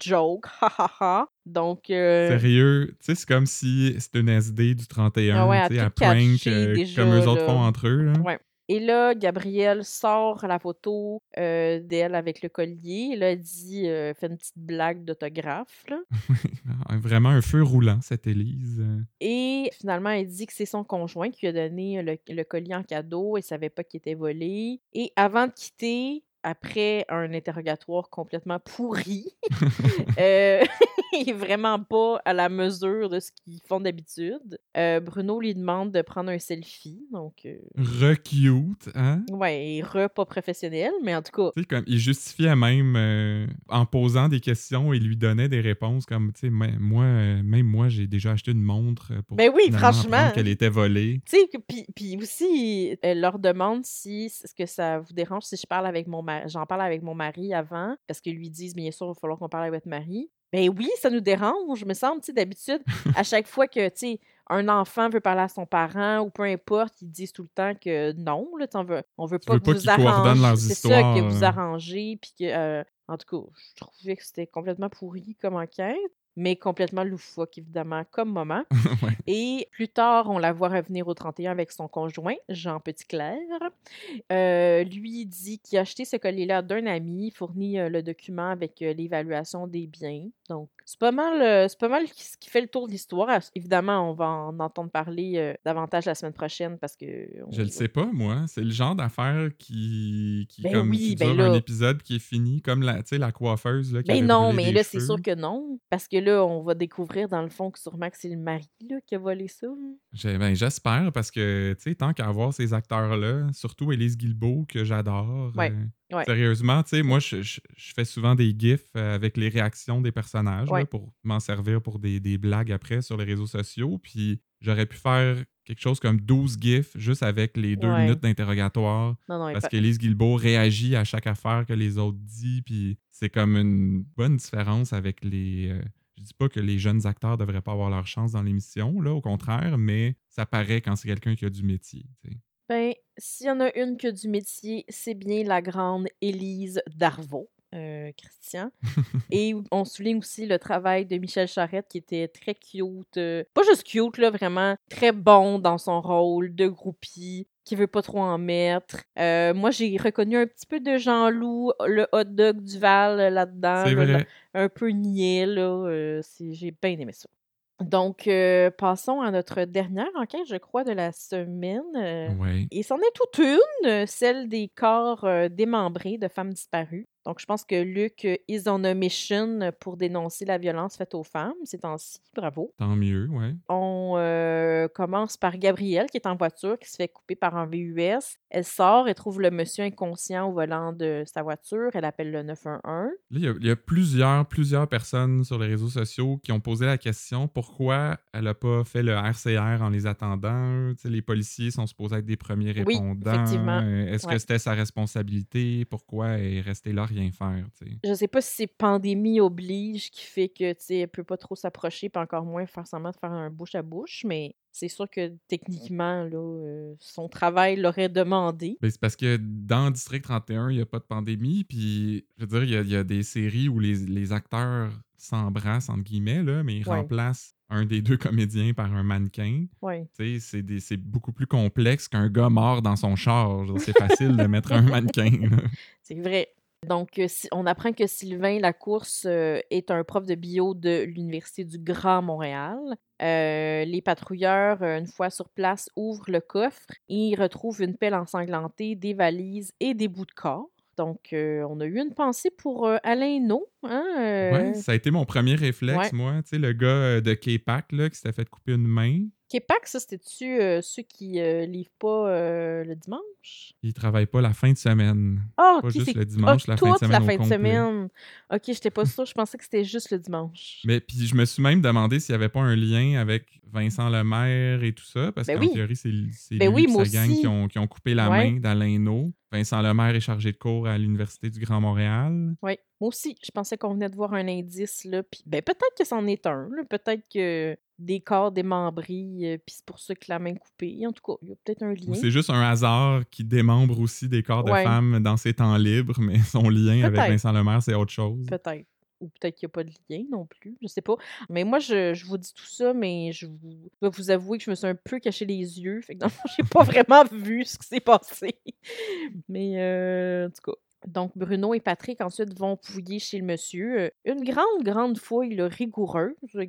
Joke, ha ha ha. Donc, euh, Sérieux, tu sais, c'est comme si c'était une SD du 31, Ah ouais, tu sais, à à tout prank, euh, déjà, comme eux autres là. font entre eux, là. Ouais. Et là, Gabrielle sort la photo euh, d'elle avec le collier. Et là, elle dit, euh, fait une petite blague d'autographe. <laughs> Vraiment un feu roulant, cette Élise. euh. Et finalement, elle dit que c'est son conjoint qui lui a donné le, le collier en cadeau. Elle savait pas qu'il était volé. Et avant de quitter, après un interrogatoire complètement pourri, <laughs> euh, <laughs> vraiment pas à la mesure de ce qu'ils font d'habitude, euh, Bruno lui demande de prendre un selfie. Donc, euh, Re-cute, hein? ouais, et re pas professionnel, mais en tout cas, Tu sais, comme, il justifiait même euh, en posant des questions et lui donnait des réponses comme, tu sais, mais- moi, euh, même moi, j'ai déjà acheté une montre pour Ben oui, franchement. qu'elle était volée. Tu sais, puis aussi, elle leur demande si est-ce que ça vous dérange si je parle avec mon mari. J'en parle avec mon mari avant, parce qu'ils lui disent, bien sûr, il va falloir qu'on parle avec votre mari. Ben oui, ça nous dérange, me semble. Tu sais, d'habitude, à <laughs> chaque fois que, tu sais, un enfant veut parler à son parent ou peu importe, ils disent tout le temps que non, là, on veut, on veut pas que pas vous arrangez. C'est ça, que vous euh. arrangez, puis que, euh, en tout cas, je trouvais que c'était complètement pourri comme enquête, mais complètement loufoque, évidemment, comme moment. <laughs> Ouais. Et plus tard, on la voit revenir au 31 avec son conjoint, Jean Petitclerc. Euh, lui dit qu'il a acheté ce collier-là d'un ami, fournit euh, le document avec euh, l'évaluation des biens. Donc, c'est pas mal, euh, c'est pas mal ce qui fait le tour de l'histoire. Évidemment, on va en entendre parler davantage la semaine prochaine parce que. on Je le sais pas, moi. C'est le genre d'affaire qui, qui, Ben comme, oui, qui ben dure un là. épisode qui est fini, comme la, la coiffeuse là, qui Mais avait non, mais là, c'est sûr que non. Parce que là, on va découvrir dans le fond que sûrement que c'est le mari là, qui a volé ça. J'ai- ben, J'espère parce que, tu sais, tant qu'à avoir ces acteurs-là, surtout Élise Guilbeault, que j'adore. Ouais, euh, ouais. Sérieusement, tu sais, moi, je, je- je fais souvent des gifs euh, avec les réactions des personnages là, pour m'en servir pour des, des blagues après sur les réseaux sociaux. Puis j'aurais pu faire quelque chose comme 12 gifs juste avec les deux Ouais. minutes d'interrogatoire. Non, non, il Parce qu'Élise Guilbeault réagit à chaque affaire que les autres disent, puis c'est comme une bonne différence avec les. euh, je dis pas que les jeunes acteurs devraient pas avoir leur chance dans l'émission, là, au contraire, mais ça paraît quand c'est quelqu'un qui a du métier. Ben, s'il y en a une que du métier, c'est bien la grande Élise Darvaux, euh, Christian. <laughs> Et on souligne aussi le travail de Michel Charette qui était très cute. euh, pas juste cute, là, vraiment très bon dans son rôle de groupie, qui veut pas trop en mettre. Euh, moi, j'ai reconnu un petit peu de Jean-Loup, le hot dog du Val euh, là-dedans. C'est là, vrai. un peu niais, là. euh, j'ai bien aimé ça. Donc, euh, passons à notre dernière enquête, je crois, de la semaine. Ouais. et c'en est toute une, celle des corps démembrés de femmes disparues. Donc, je pense que Luc is on a mission pour dénoncer la violence faite aux femmes ces temps-ci. Bravo. Tant mieux, ouais. On euh, commence par Gabrielle qui est en voiture, qui se fait couper par un VUS. Elle sort et trouve le monsieur inconscient au volant de sa voiture. Elle appelle le 911. Là, il y a, il y a plusieurs, plusieurs personnes sur les réseaux sociaux qui ont posé la question pourquoi elle n'a pas fait le RCR en les attendant? Les policiers sont supposés être des premiers répondants. effectivement. Euh, Est-ce Ouais. que c'était sa responsabilité? Pourquoi elle est restée là rien faire? tu sais? Je sais pas si c'est pandémie oblige qui fait que, elle peut pas trop s'approcher, puis encore moins faire semblant de faire un bouche à bouche, mais c'est sûr que techniquement, là, euh, son travail l'aurait demandé. Ben, c'est parce que dans District 31, il n'y a pas de pandémie. Puis, je veux dire, il y a, il y a des séries où les, les acteurs s'embrassent, entre guillemets, là, mais ils Ouais. remplacent un des deux comédiens par un mannequin. Ouais. Tu sais, c'est beaucoup plus complexe qu'un gars mort dans son char. C'est facile de mettre un mannequin. <laughs> C'est vrai. Donc, euh, si- on apprend que Sylvain Lacourse euh, est un prof de bio de l'Université du Grand Montréal. Euh, les patrouilleurs, euh, une fois sur place, ouvrent le coffre et ils retrouvent une pelle ensanglantée, des valises et des bouts de corps. Donc, euh, on a eu une pensée pour euh, Alain No. Hein, euh, Ouais, ça a été mon premier réflexe, Ouais. moi. Tu sais, le gars de K-Pac là, qui s'était fait couper une main. Québec, ça, c'était-tu euh, ceux qui euh, livrent pas euh, le dimanche? Il travaille pas la fin de semaine. Ah, Pas ok, juste c'est le dimanche, la fin de semaine la au fin de complet. semaine. Ok, j'étais pas sûre, je pensais que c'était juste le dimanche. Mais puis je me suis même demandé s'il n'y avait pas un lien avec Vincent Lemaire et tout ça, parce Ben qu'en oui. théorie, c'est c'est Ben lui oui, et moi sa gang aussi. qui ont, qui ont coupé la Ouais. main d'Alain. Vincent Lemaire est chargé de cours à l'Université du Grand Montréal. Oui, moi aussi, je pensais qu'on venait de voir un indice, là, puis ben peut-être que c'en est un, peut-être que des corps démembrés, euh, puis c'est pour ça que la main coupée, en tout cas, il y a peut-être un Ou lien. c'est juste un hasard qui démembre aussi des corps de Ouais. femmes dans ses temps libres, mais <laughs> son lien avec. Vincent Lemaire, c'est autre chose. Peut-être. Ou peut-être qu'il n'y a pas de lien non plus, je sais pas. Mais moi, je, je vous dis tout ça, mais je, vous, je dois vous avouer que je me suis un peu caché les yeux, fait que dans le fond, <laughs> j'ai pas vraiment vu ce qui s'est passé. Mais euh, en tout cas. Donc, Bruno et Patrick ensuite vont fouiller chez le monsieur. Euh, Une grande, grande fouille là, rigoureuse, euh.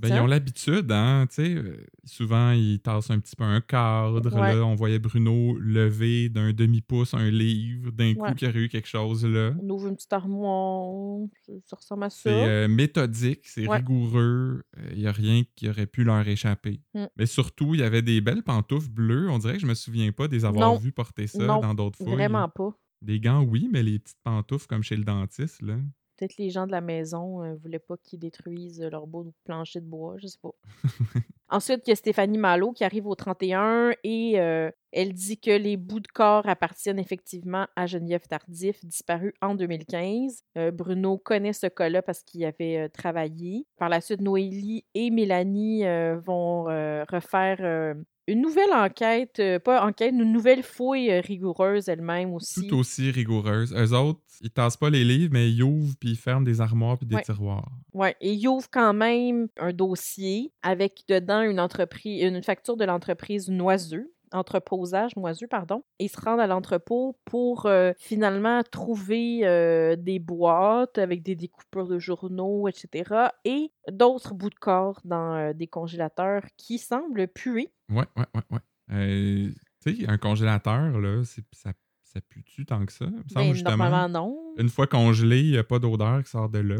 Ben, ils ont l'habitude, hein, tu sais. euh, Souvent, ils tassent un petit peu un cadre. Ouais. Là, on voyait Bruno lever d'un demi-pouce un livre. D'un coup, qu'il y aurait eu quelque chose là. On ouvre une petite armoire, ça, ressemble à C'est ça. euh, méthodique, c'est Ouais. rigoureux. Il n'y a rien qui aurait pu leur échapper. Mm. Mais surtout, il y avait des belles pantoufles bleues. On dirait que je me souviens pas des avoir vues porter ça Non, dans d'autres fouilles. Vraiment pas. Des gants, oui, mais les petites pantoufles comme chez le dentiste, là. Peut-être les gens de la maison ne voulaient pas qu'ils détruisent leur beau plancher de bois, je sais pas. <laughs> Ensuite, il y a Stéphanie Malo qui arrive au 31 et euh, elle dit que les bouts de corps appartiennent effectivement à Geneviève Tardif, disparue en 2015. Euh, Bruno connaît ce cas-là parce qu'il y avait euh, travaillé. Par la suite, Noélie et Mélanie euh, vont euh, refaire euh, une nouvelle enquête, euh, pas enquête, une nouvelle fouille euh, rigoureuse elle-même aussi. Tout aussi rigoureuse. Eux autres, ils tassent pas les livres, mais ils ouvrent puis ils ferment des armoires puis des Ouais. tiroirs. Ouais, et il ouvre quand même un dossier avec dedans une entreprise, une facture de l'entreprise Noiseux, entreposage Noiseux, pardon. Et ils se rendent à l'entrepôt pour euh, finalement trouver euh, des boîtes avec des découpures de journaux, etc. Et d'autres bouts de corps dans euh, des congélateurs qui semblent puer. Ouais, ouais, ouais, ouais. Euh, tu sais, un congélateur, là, c'est- ça, ça pue-tu tant que ça? Il me semble Ben, justement. normalement, non. Une fois congelé, il n'y a pas d'odeur qui sort de là.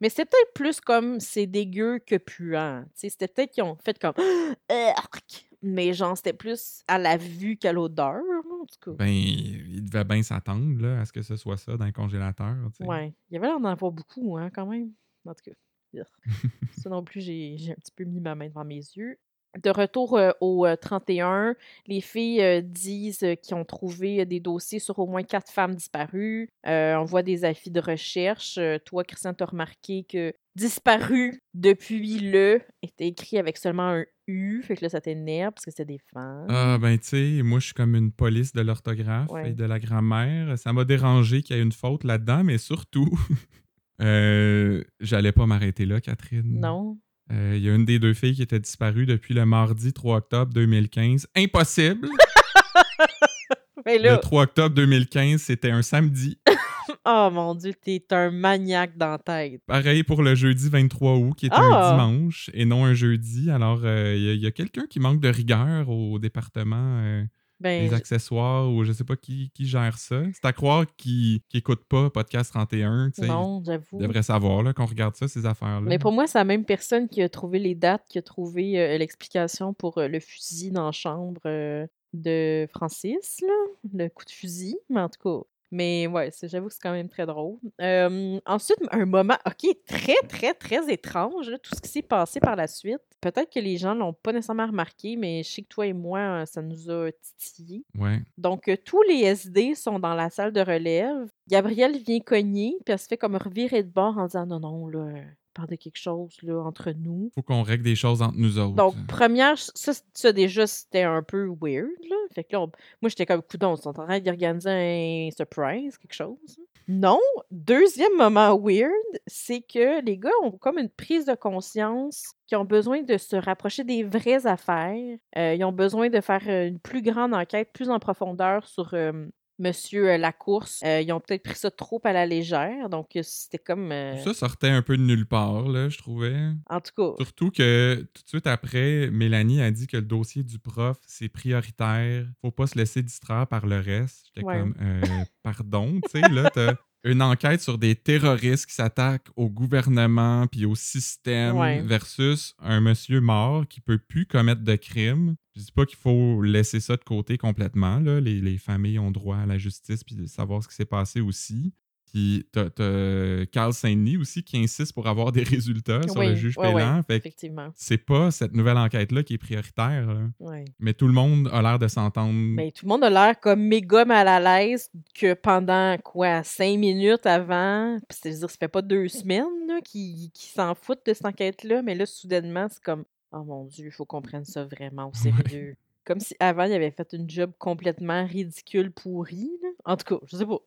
Mais c'était peut-être plus comme c'est dégueu que puant. Tu sais, C'était peut-être qu'ils ont fait comme! <gasps> Mais genre, c'était plus à la vue qu'à l'odeur, en tout cas. Ben, il devait bien s'attendre là, à ce que ce soit ça dans le congélateur. tu sais. Ouais. Il y avait l'air d'en avoir beaucoup, hein, quand même. En tout cas. <laughs> Ça non plus, j'ai j'ai un petit peu mis ma main devant mes yeux. De retour euh, au euh, 31, les filles euh, disent euh, qu'ils ont trouvé euh, des dossiers sur au moins quatre femmes disparues. Euh, on voit des avis de recherche. Euh, toi, Christian, t'as remarqué que disparu depuis le était écrit avec seulement un U. Fait que là, ça t'énerve parce que c'était des femmes. Ah, ben, tu sais, moi, je suis comme une police de l'orthographe Ouais. et de la grammaire. Ça m'a dérangé qu'il y ait une faute là-dedans, mais surtout, <laughs> euh, j'allais pas m'arrêter là, Catherine. Non. Euh, Il y a une des deux filles qui était disparue depuis le mardi 3 octobre 2015. Impossible! <laughs> Mais Le là, 3 octobre 2015, c'était un samedi. <laughs> oh mon Dieu, t'es un maniaque dans la tête. Pareil pour le jeudi 23 août, qui était Ah! un dimanche et non un jeudi. Alors, euh, il y a- il y a, quelqu'un qui manque de rigueur au département euh, Ben, les accessoires ou je sais pas qui, qui gère ça. C'est à croire qu'ils n'écoutent pas Podcast 31. tu sais. non, Ils j'avoue. devraient savoir qu'on regarde ça, ces affaires-là. Mais pour moi, c'est la même personne qui a trouvé les dates, qui a trouvé euh, l'explication pour euh, le fusil dans la chambre euh, de Francis, là, le coup de fusil, mais en tout cas. Mais ouais, j'avoue que c'est quand même très drôle. Euh, ensuite, un moment, ok, très, très, très étrange, là, tout ce qui s'est passé par la suite. Peut-être que les gens l'ont pas nécessairement remarqué, mais je sais que toi et moi, euh, ça nous a titillé. Ouais. Donc, euh, tous les SD sont dans la salle de relève. Gabrielle vient cogner, puis elle se fait comme revirer de bord en disant non, non, là, euh, parle de quelque chose là, entre nous. Faut qu'on règle des choses entre nous autres. Donc, première, ça, ça déjà, c'était un peu weird, là. Fait que là, on- moi, j'étais comme, coudon, on est en train d'organiser un surprise, quelque chose. Non. Deuxième moment weird, c'est que les gars ont comme une prise de conscience qui ont besoin de se rapprocher des vraies affaires. Euh, ils ont besoin de faire euh, une plus grande enquête, plus en profondeur sur euh, Monsieur euh, Lacourse. Euh, ils ont peut-être pris ça trop à la légère, donc euh, c'était comme... euh, Ça sortait un peu de nulle part, là, je trouvais. en tout cas, Surtout que tout de suite après, Mélanie a dit que le dossier du prof, c'est prioritaire. Faut pas se laisser distraire par le reste. J'étais Ouais. comme, euh, pardon, tu sais, là, t'as une enquête sur des terroristes qui s'attaquent au gouvernement puis au système Ouais. versus un monsieur mort qui peut plus commettre de crime. Je dis pas qu'il faut laisser ça de côté complètement. Là. Les, les familles ont droit à la justice puis de savoir ce qui s'est passé aussi. Puis t'as, t'as Carl Saint-Denis aussi qui insiste pour avoir des résultats sur le oui, juge Pélan. Fait que effectivement. c'est pas cette nouvelle enquête-là qui est prioritaire. là. Mais tout le monde a l'air de s'entendre. Mais tout le monde a l'air comme méga mal à l'aise que pendant quoi, cinq minutes avant, c'est-à-dire ça fait pas deux semaines qu'ils s'en foutent de cette enquête-là, mais là, soudainement, c'est comme Oh mon Dieu, il faut qu'on prenne ça vraiment au <laughs> sérieux. Comme si avant, il avait fait une job complètement ridicule, pourrie. là. En tout cas, je sais pas.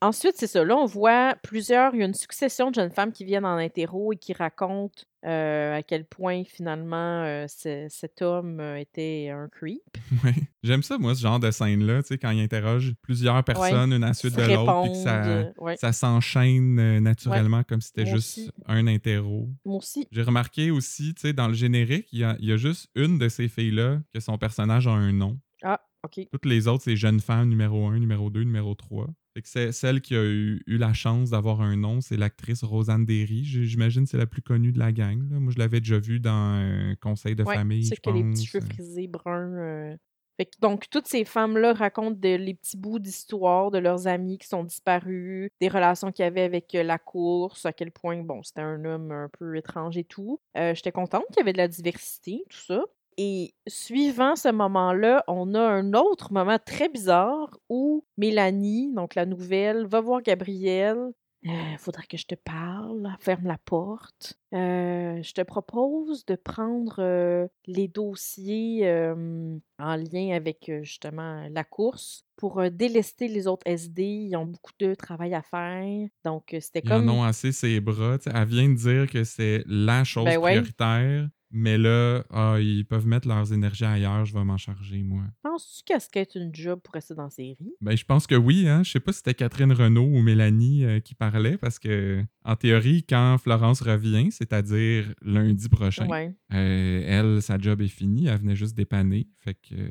Ensuite, c'est ça. Là, on voit plusieurs. Il y a une succession de jeunes femmes qui viennent en interro et qui racontent euh, à quel point, finalement, euh, ce- cet homme euh, était un creep. <laughs> Ouais. J'aime ça, moi, ce genre de scène-là, tu sais, quand il interroge plusieurs personnes, une à la suite de l'autre, puis que ça, ouais. ça s'enchaîne naturellement comme si c'était juste aussi. un interro. Moi aussi. J'ai remarqué aussi, tu sais, dans le générique, il y a, il y a juste une de ces filles-là que son personnage a un nom. Ah, OK. Toutes les autres, c'est jeune femme numéro 1, numéro 2, numéro 3. C'est celle qui a eu, eu la chance d'avoir un nom, c'est l'actrice Rosanne Derry. J'imagine que c'est la plus connue de la gang. là. Moi, je l'avais déjà vue dans un conseil de Ouais, famille, c'est je que les petits cheveux frisés bruns. euh. Fait que donc, toutes ces femmes-là racontent de- les petits bouts d'histoire de leurs amis qui sont disparus, des relations qu'il y avait avec euh, la course, à quel point, bon, c'était un homme un peu étrange et tout. Euh, J'étais contente qu'il y avait de la diversité, tout ça. Et suivant ce moment-là, on a un autre moment très bizarre où Mélanie, donc la nouvelle, va voir Gabrielle. Euh, faudrait que je te parle. Ferme la porte. Euh, je te propose de prendre euh, les dossiers euh, en lien avec justement la course pour délester les autres SD. Ils ont beaucoup de travail à faire. Donc, c'était Ils en comme. ont assez ses bras. Elle vient de dire que c'est la chose Ben ouais. prioritaire. Mais là, ah, ils peuvent mettre leurs énergies ailleurs, je vais m'en charger, moi. Penses-tu se quête une job pour rester dans la série? Ben, je pense que oui, hein. Je sais pas si c'était Catherine Renault ou Mélanie euh, qui parlait, parce que, en théorie, quand Florence revient, c'est-à-dire lundi prochain, Ouais. euh, elle, sa job est finie, elle venait juste dépanner. Fait que. euh,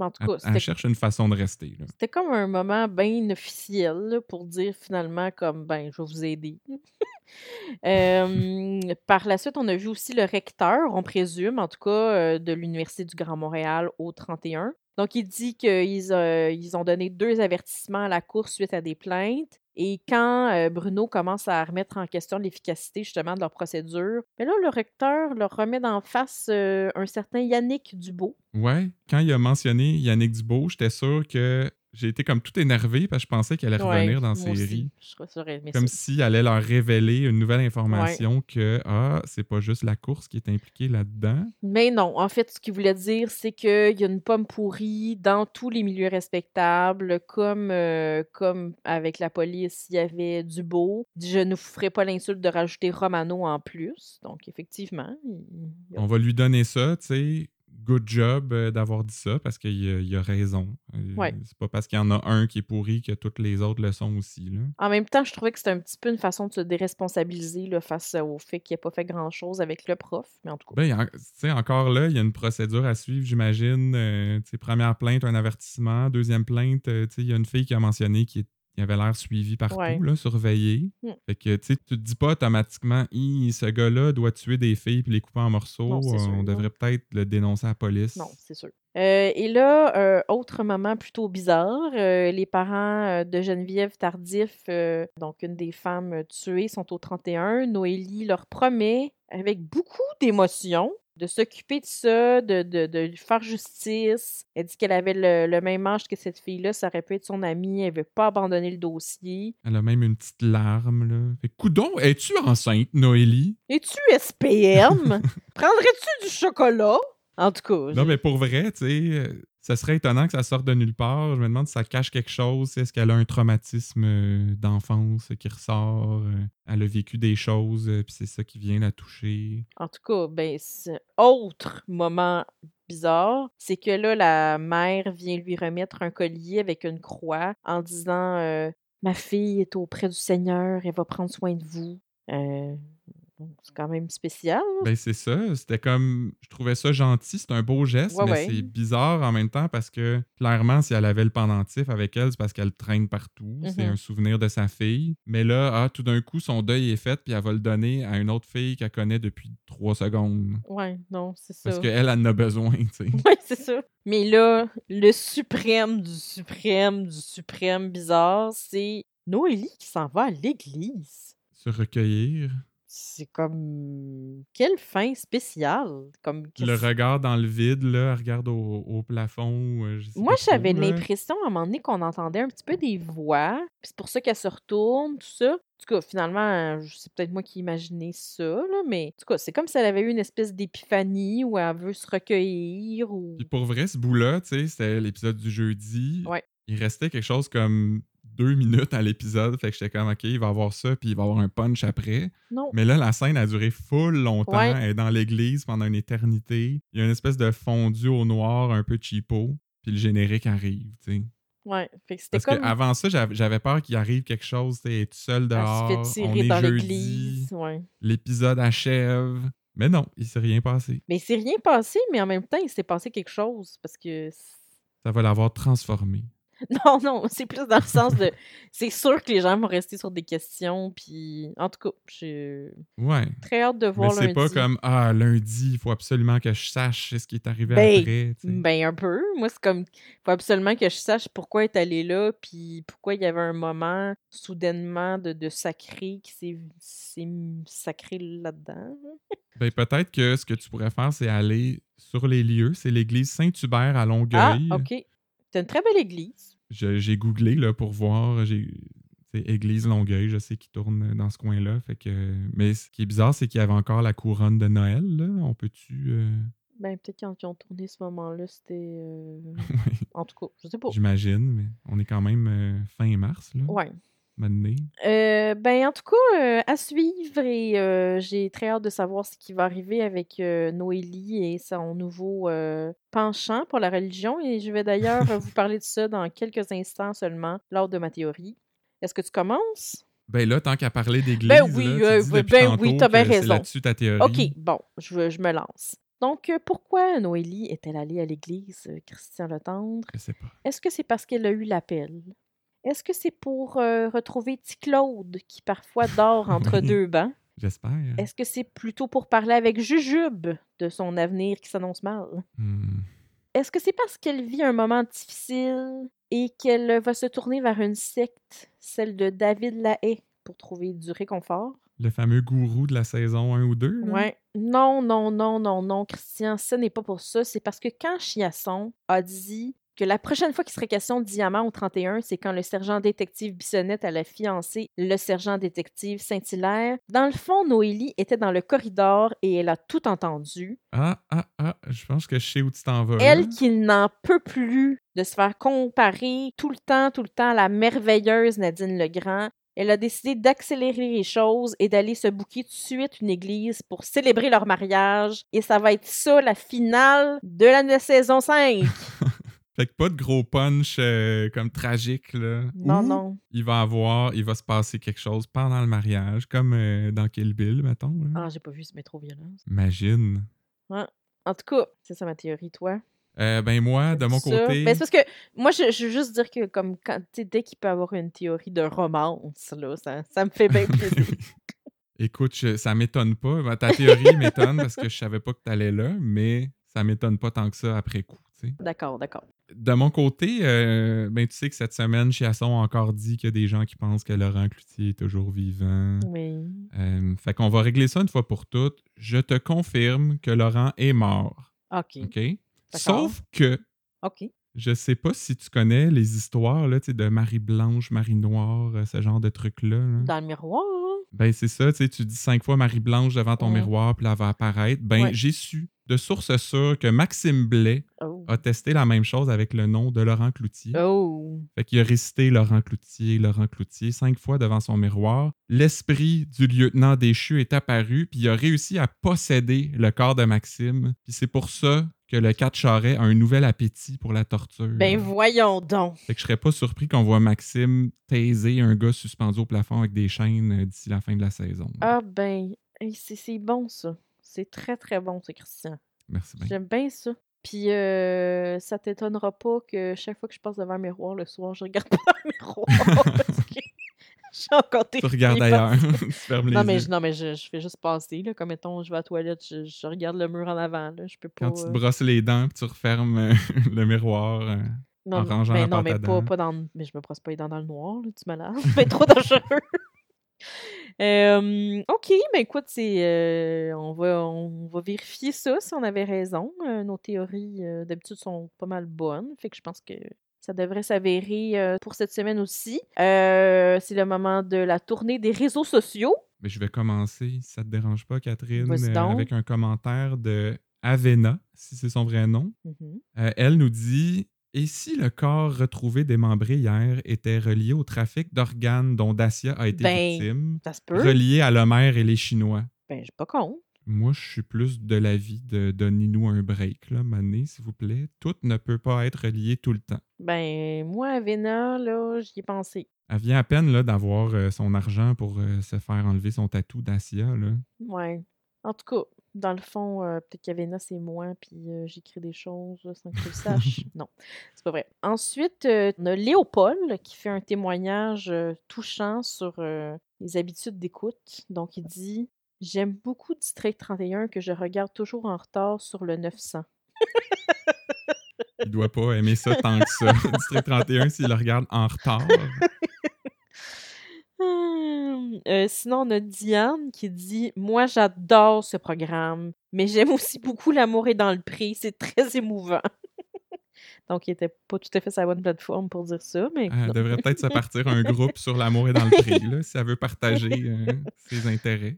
En tout elle, cas, elle cherche une façon de rester. C'était comme un moment bien officiel là, pour dire finalement comme ben je vais vous aider. Euh, par la suite, on a vu aussi le recteur, on présume, en tout cas, euh, de l'Université du Grand Montréal au 31. Donc, il dit qu'ils euh, ont donné deux avertissements à la Cour suite à des plaintes. Et quand Bruno commence à remettre en question l'efficacité justement de leur procédure, mais là, le recteur leur remet d'en face un certain Yannick Dubo. Ouais, quand il a mentionné Yannick Dubo, j'étais sûr que j'ai été comme tout énervé parce que je pensais qu'elle allait Ouais, revenir dans la série. Je Comme si elle allait leur révéler une nouvelle information que, ah, c'est pas juste la course qui est impliquée là-dedans. Mais non, en fait, ce qu'il voulait dire, c'est qu'il y a une pomme pourrie dans tous les milieux respectables, comme, euh, comme avec la police, il y avait du beau. Je ne vous ferai pas l'insulte de rajouter Romano en plus. Donc, effectivement, il- On va lui donner ça, tu sais. Good job euh, d'avoir dit ça parce qu'il a, il a raison. Euh, Ouais. C'est pas parce qu'il y en a un qui est pourri que toutes les autres le sont aussi. Là. En même temps, je trouvais que c'était un petit peu une façon de se déresponsabiliser là, face au fait qu'il n'a pas fait grand-chose avec le prof. Mais en tout cas, Ben, y encore là, il y a une procédure à suivre, j'imagine. Euh, première plainte, un avertissement. Deuxième plainte, il y a une fille qui a mentionné qu'il il avait l'air suivi partout, Ouais. là, surveillé. Hmm. Fait que, tu sais, tu te dis pas automatiquement, ce gars-là doit tuer des filles puis les couper en morceaux. Non, Euh, sûr, On devrait peut-être le dénoncer à la police. non, c'est sûr. Euh, et là, euh, autre moment plutôt bizarre, euh, les parents de Geneviève Tardif, donc une des femmes tuées, sont au 31. Noélie leur promet, avec beaucoup d'émotion, de s'occuper de ça, de, de, faire justice. Elle dit qu'elle avait le, le même âge que cette fille-là, ça aurait pu être son amie, elle veut pas abandonner le dossier. Elle a même une petite larme, là. Fait coudon, es-tu enceinte, Noélie? Es-tu SPM? <laughs> Prendrais-tu du chocolat? En tout cas, Non, mais pour vrai, tu sais, euh, ça serait étonnant que ça sorte de nulle part. Je me demande si ça cache quelque chose. Est-ce qu'elle a un traumatisme euh, d'enfance qui ressort? euh, Elle a vécu des choses, euh, puis c'est ça qui vient la toucher? En tout cas, ben, autre moment bizarre, c'est que là, la mère vient lui remettre un collier avec une croix en disant Ma fille est auprès du Seigneur, elle va prendre soin de vous. Bon, c'est quand même spécial. Ben, c'est ça. C'était comme. Je trouvais ça gentil. C'est un beau geste, Ouais, mais ouais. c'est bizarre en même temps parce que, clairement, si elle avait le pendentif avec elle, c'est parce qu'elle traîne partout. C'est Mhm. un souvenir de sa fille. Mais là, ah, tout d'un coup, son deuil est fait, puis elle va le donner à une autre fille qu'elle connaît depuis trois secondes. Ouais, non, c'est ça. Parce qu'elle, elle en a besoin, tu sais. Oui, c'est ça. Mais là, le suprême du suprême du suprême bizarre, c'est Noélie qui s'en va à l'église. Se recueillir. C'est comme. Quelle fin spéciale! Comme Le regard dans le vide, là, elle regarde au, au plafond. euh, je Moi, j'avais l'impression à un moment donné qu'on entendait un petit peu des voix, puis c'est pour ça qu'elle se retourne, tout ça. En tout cas, finalement, c'est peut-être moi qui imaginais ça, là, mais en tout cas, c'est comme si elle avait eu une espèce d'épiphanie où elle veut se recueillir ou. Puis pour vrai, ce bout-là, tu sais, c'était l'épisode du jeudi. Ouais. Il restait quelque chose comme deux minutes à l'épisode. Fait que j'étais comme, OK, il va avoir ça, puis il va avoir un punch après. Non. Mais là, la scène a duré full longtemps. Ouais. Elle est dans l'église pendant une éternité. Il y a une espèce de fondu au noir un peu cheapo. Puis le générique arrive, tu sais. Ouais. Fait que Parce comme. qu'avant ça, j'avais peur qu'il arrive quelque chose, tu seule Elle dehors. se fait on tirer est dans jeudi. Ouais. l'épisode achève. Mais non, il s'est rien passé. Mais il s'est rien passé, mais en même temps, il s'est passé quelque chose parce que. Ça va l'avoir transformé. <laughs> Non, non, c'est plus dans le sens de. C'est sûr que les gens vont rester sur des questions, puis. En tout cas, j'ai Ouais. très hâte de Mais voir c'est lundi. pas comme Ah, lundi, il faut absolument que je sache ce qui est arrivé Ben, après. tu sais. Ben, un peu. Moi, c'est comme. faut absolument que je sache pourquoi est allée là, puis pourquoi il y avait un moment, soudainement, de, de sacré qui s'est sacré là-dedans. <laughs> Ben, peut-être que ce que tu pourrais faire, c'est aller sur les lieux. C'est l'église Saint-Hubert à Ah, Longueuil. OK. C'est une très belle église. J'ai googlé là, pour voir. C'est Église Longueuil, je sais qu'il tourne dans ce coin-là. Fait que... Mais ce qui est bizarre, c'est qu'il y avait encore la couronne de Noël. Là. On peut-tu. euh, Ben, peut-être quand ils ont tourné ce moment-là, c'était. euh, <laughs> En tout cas, je sais pas. J'imagine, mais on est quand même euh, fin mars, là. Ouais. Maintenant. Euh, ben, en tout cas, euh, à suivre et euh, j'ai très hâte de savoir ce qui va arriver avec Noélie et son nouveau penchant pour la religion. Et je vais d'ailleurs vous parler de ça dans quelques instants seulement lors de ma théorie. Est-ce que tu commences? Ben là, tant qu'à parler d'église, Ben oui, là, tu dis ben oui, t'as bien raison. là-dessus ta théorie. OK, bon, je, je me lance. Donc, pourquoi Noélie est-elle allée à l'église, Christian Letendre? Je sais pas. Est-ce que c'est parce qu'elle a eu l'appel? Est-ce que c'est pour euh, retrouver Petit Claude, qui parfois dort entre deux bancs? J'espère. Est-ce que c'est plutôt pour parler avec Jujube de son avenir qui s'annonce mal? Hmm. Est-ce que c'est parce qu'elle vit un moment difficile et qu'elle va se tourner vers une secte, celle de David Lahaye, pour trouver du réconfort? Le fameux gourou de la saison 1 ou 2. là? Ouais. Non, non, non, non, non, Christian, ce n'est pas pour ça. C'est parce que quand Chiasson a dit que la prochaine fois qu'il serait question de diamant au 31, c'est quand le sergent détective Bissonnette allait fiancer le sergent détective Saint-Hilaire. Dans le fond, Noélie était dans le corridor et elle a tout entendu. Ah, ah, ah, je pense que je sais où tu t'en vas. Elle qui n'en peut plus de se faire comparer tout le temps, tout le temps à la merveilleuse Nadine Legrand. elle a décidé d'accélérer les choses et d'aller se bouquer tout de suite une église pour célébrer leur mariage. Et ça va être ça, la finale de la saison 5. <laughs> Fait que pas de gros punch euh, comme tragique, là. non, non. Il va avoir, il va se passer quelque chose pendant le mariage, comme euh, dans Kill Bill, mettons. là. Ah, j'ai pas vu ce métro violence. Imagine. En tout cas, c'est ça ma théorie, toi. Euh, ben moi, de mon Ça? côté, Ben, c'est parce que moi, je, je veux juste dire que comme quand, tu sais, dès qu'il peut avoir une théorie de romance, là, ça, ça me fait bien <laughs> plaisir. écoute, je- ça m'étonne pas. Ben, ta théorie m'étonne parce que je savais pas que t'allais là, mais ça m'étonne pas tant que ça après coup. tu sais. d'accord, d'accord. De mon côté, euh, ben tu sais que cette semaine, Chiasson a encore dit qu'il y a des gens qui pensent que Laurent Cloutier est toujours vivant. Oui. Euh, fait qu'on va régler ça une fois pour toutes. Je te confirme que Laurent est mort. OK. OK? Sauf que OK. Je sais pas si tu connais les histoires là, de Marie Blanche, Marie Noire, euh, ce genre de trucs-là. là. Dans le miroir. hein? Ben, c'est ça, tu sais, tu dis cinq fois Marie Blanche devant ton miroir, puis là, elle va apparaître. Ben, Ouais. j'ai su de source sûre que Maxime Blais Oh. a testé la même chose avec le nom de Laurent Cloutier. Oh. Fait qu'il a récité Laurent Cloutier, Laurent Cloutier, cinq fois devant son miroir. L'esprit du lieutenant déchu est apparu, puis il a réussi à posséder le corps de Maxime. Puis c'est pour ça que le 4 Charret a un nouvel appétit pour la torture. Ben voyons donc. Fait que je serais pas surpris qu'on voit Maxime taiser un gars suspendu au plafond avec des chaînes euh, d'ici la fin de la saison. Ah ben, c'est bon ça. C'est très très bon ça, Christian. Merci bien. J'aime bien ça. Puis euh, ça t'étonnera pas que chaque fois que je passe devant un miroir le soir, je regarde <laughs> pas le miroir. parce que <laughs> J'ai encore des Tu regardes ailleurs. <laughs> tu fermes les Non, mais, yeux. je, non, mais je, je fais juste passer. Là, comme mettons, je vais à la toilette, je, je regarde le mur en avant. Là, je peux pas. Quand tu te euh, brosses les dents, puis tu refermes euh, <laughs> le miroir. euh, non, en rangeant mais la non, mais à pas, pas dans. Mais je me brosse pas les dents dans le noir, là, tu malade. C'est trop dangereux. Euh, ok, ben écoute, c'est, euh, on, va, on va vérifier ça si on avait raison. Euh, nos théories, d'habitude, sont pas mal bonnes. Fait que je pense que ça devrait s'avérer euh, pour cette semaine aussi. Euh, c'est le moment de la tournée des réseaux sociaux. Mais je vais commencer, si ça te dérange pas, Catherine, euh, avec un commentaire de Avena, si c'est son vrai nom. Mhm. Elle nous dit Et si le corps retrouvé démembré hier était relié au trafic d'organes dont Dacia a été Ben, victime, relié à l'Homère et les Chinois Ben, j'ai pas compte. Moi, je suis plus de l'avis de donnez-nous un break, là, Mané, s'il vous plaît. Tout ne peut pas être relié tout le temps. Ben, moi, Avena, là, j'y ai pensé. Elle vient à peine là, d'avoir euh, son argent pour euh, se faire enlever son tatou Dacia. Là. Ouais. En tout cas, dans le fond, euh, peut-être qu'Avena, c'est moi, puis euh, j'écris des choses sans que tu le saches. <laughs> non, c'est pas vrai. Ensuite, euh, on a Léopold qui fait un témoignage touchant sur les habitudes d'écoute. Donc, il dit J'aime beaucoup District 31 que je regarde toujours en retard sur le 900. Il doit pas aimer ça tant que ça. <laughs> District 31, s'il le regarde en retard. Hum, <laughs> euh, sinon, on a Diane qui dit Moi, j'adore ce programme, mais j'aime aussi beaucoup L'amour est dans le prix. C'est très émouvant. <laughs> Donc, il était pas tout à fait la bonne plateforme pour dire ça, mais. Elle devrait peut-être se partir un groupe sur l'amour et dans le prix, là, si elle veut partager euh, ses intérêts.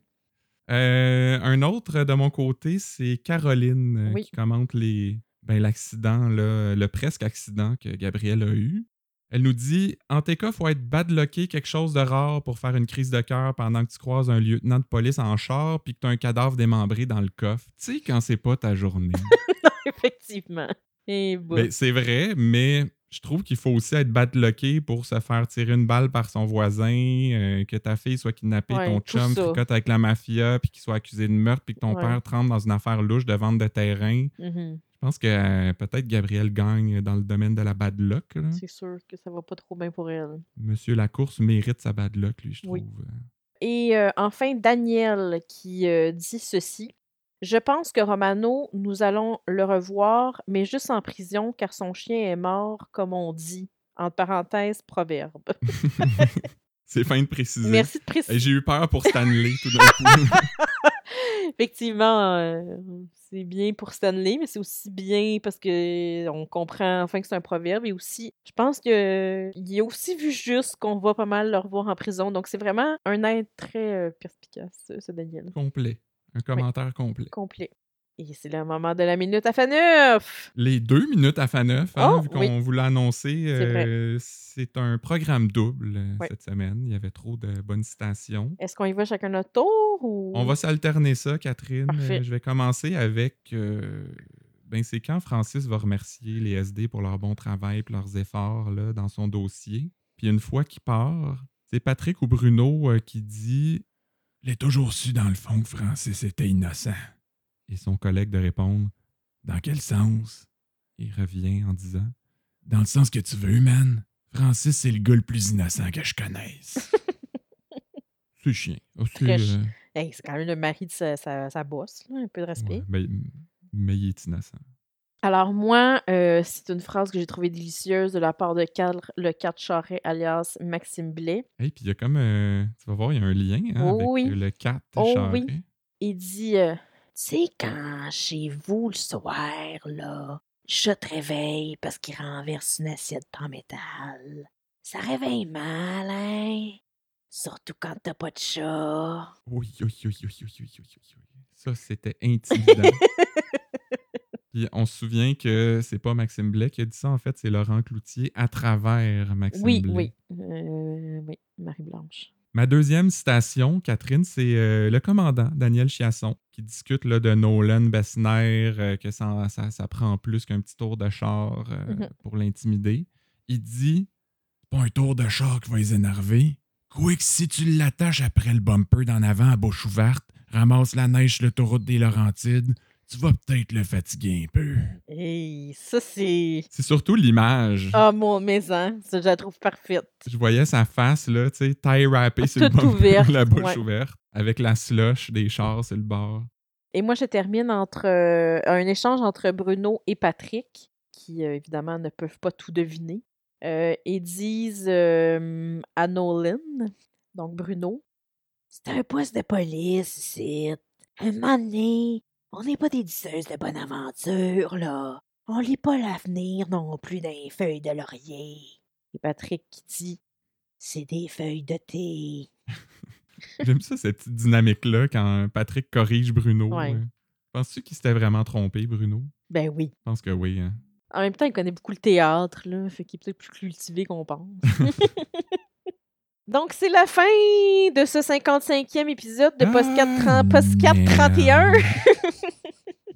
Euh, un autre de mon côté, c'est Caroline euh, Oui. qui commente les ben, l'accident, le presque accident que Gabriel a eu. Elle nous dit En tes cas, faut être badlocké quelque chose de rare pour faire une crise de cœur pendant que tu croises un lieutenant de police en char puis que tu as un cadavre démembré dans le coffre. Tu sais, quand c'est pas ta journée. <laughs> Effectivement. Et bon. Ben, c'est vrai, mais je trouve qu'il faut aussi être badlocké pour se faire tirer une balle par son voisin, euh, que ta fille soit kidnappée, Ouais, ton chum ça. fricote avec la mafia, puis qu'il soit accusé de meurtre, puis que ton Ouais. père trempe dans une affaire louche de vente de terrain. Mhm. Je pense que euh, peut-être Gabriel gagne dans le domaine de la bad luck. C'est sûr que ça va pas trop bien pour elle. Monsieur Lacourse mérite sa bad luck, lui, je trouve. Oui. Et euh, enfin, Daniel qui dit ceci. Je pense que Romano, nous allons le revoir, mais juste en prison car son chien est mort, comme on dit. Entre parenthèses, proverbe. <laughs> c'est fin de préciser. Merci de préciser. J'ai eu peur pour Stanley tout d'un coup. <laughs> Effectivement, euh, c'est bien pour Stanley, mais c'est aussi bien parce que on comprend enfin que c'est un proverbe. Et aussi, je pense que il a aussi vu juste qu'on va pas mal le revoir en prison. Donc, c'est vraiment un être très euh, perspicace, ce- ce Daniel. complet. Un commentaire complet. complet. Et c'est le moment de la minute à Faneuf! Les deux minutes à Faneuf, hein, Oh, vu qu'on oui. vous l'a annoncé, C'est euh, c'est un programme double euh, cette semaine. Il y avait trop de bonnes citations. Est-ce qu'on y va chacun notre tour ou? On va s'alterner ça, Catherine. Parfait. Euh, je vais commencer avec. ben, c'est quand Francis va remercier les SD pour leur bon travail et leurs efforts là, dans son dossier? Puis une fois qu'il part, c'est Patrick ou Bruno qui dit Je l'ai toujours su dans le fond que Francis était innocent. Et son collègue de répondre Dans quel sens? Il revient en disant Dans le sens que tu veux, man. Francis, c'est le gars le plus innocent que je connaisse. <laughs> c'est chien. C'est, chi- euh, Hey, c'est quand même le mari de sa, sa, sa bosse, là, un peu de respect. Ouais, mais, mais il est innocent. Alors moi, euh, c'est une phrase que j'ai trouvée délicieuse de la part de le 4 Charret, alias Maxime Blais. Et hey, puis il y a comme, euh, tu vas voir, il y a un lien hein, oh avec euh, le 4 oh, Charret. Oui. Il dit, euh, tu sais quand chez vous le soir, là, je te réveille parce qu'il renverse une assiette en métal. Ça réveille mal, hein? Surtout quand t'as pas de chat. Oui, oui, oui, oui, oui, oui, oui. Ça, c'était intimidant. <laughs> Puis on se souvient que c'est pas Maxime Blais qui a dit ça, en fait, c'est Laurent Cloutier à travers Maxime Oui, Blais. oui. Euh, oui, Marie-Blanche. Ma deuxième citation, Catherine, c'est euh, le commandant Daniel Chiasson qui discute là, de Nolan Bessner, euh, que ça, ça, ça prend plus qu'un petit tour de char euh, Mhm. pour l'intimider. Il dit C'est pas un tour de char qui va les énerver. Que si tu l'attaches après le bumper d'en avant à bouche ouverte, ramasse la neige sur l'autoroute des Laurentides, tu vas peut-être le fatiguer un peu. Hey, ça, c'est. C'est surtout l'image. Ah, mon maison, ça, je la trouve parfaite. Je voyais sa face, là, tu sais, taille râpée sur le ouverte, la bouche ouais. ouverte, avec la slush des chars sur le bord. Et moi, je termine entre euh, un échange entre Bruno et Patrick, qui euh, évidemment ne peuvent pas tout deviner, euh, et disent euh, à Nolan, donc Bruno, c'est un poste de police ici. Un moment donné, on n'est pas des disseuses de bonne aventure, là. On lit pas l'avenir non plus dans les feuilles de laurier. Et Patrick qui dit, c'est des feuilles de thé. <laughs> J'aime ça, cette petite dynamique-là, quand Patrick corrige Bruno. Ouais. euh. Penses-tu qu'il s'était vraiment trompé, Bruno? Ben oui. Je pense que oui. hein. En même temps, il connaît beaucoup le théâtre, là, fait qu'il est peut-être plus cultivé qu'on pense. <laughs> Donc, c'est la fin de ce 55e épisode de Ah, 30 Postcat 31. merde. <laughs>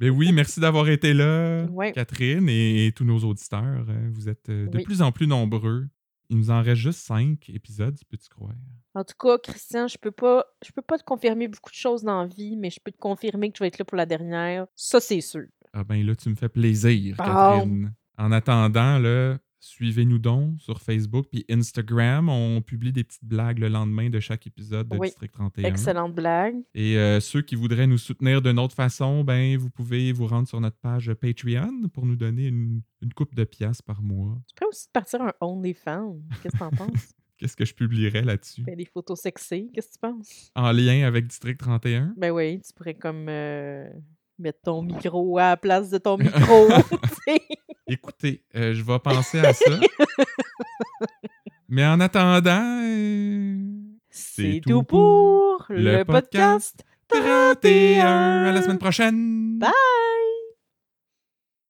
Ben oui, merci d'avoir été là, Ouais. Catherine, et, et tous nos auditeurs. Euh, Vous êtes euh, de Oui. plus en plus nombreux. Il nous en reste juste cinq épisodes, peux-tu croire? En tout cas, Christian, je peux pas je peux pas te confirmer beaucoup de choses dans la vie, mais je peux te confirmer que tu vas être là pour la dernière. Ça, c'est sûr. Ah ben là, tu me fais plaisir. Catherine. En attendant, là, suivez-nous donc sur Facebook puis Instagram. On publie des petites blagues le lendemain de chaque épisode de Oui. District 31. Excellente blague. Et euh, ceux qui voudraient nous soutenir d'une autre façon, ben vous pouvez vous rendre sur notre page Patreon pour nous donner une, une coupe de pièces par mois. Tu pourrais aussi partir un OnlyFans. Qu'est-ce que t'en penses? <laughs> Qu'est-ce que je publierais là-dessus? Ben, des photos sexy. Qu'est-ce que tu penses? En lien avec District 31? Ben oui, tu pourrais comme euh, mettre ton micro à la place de ton micro. <laughs> Écoutez, euh, je vais penser à ça. Mais en attendant, euh, C'est tout pour le podcast 31. À la semaine prochaine. Bye!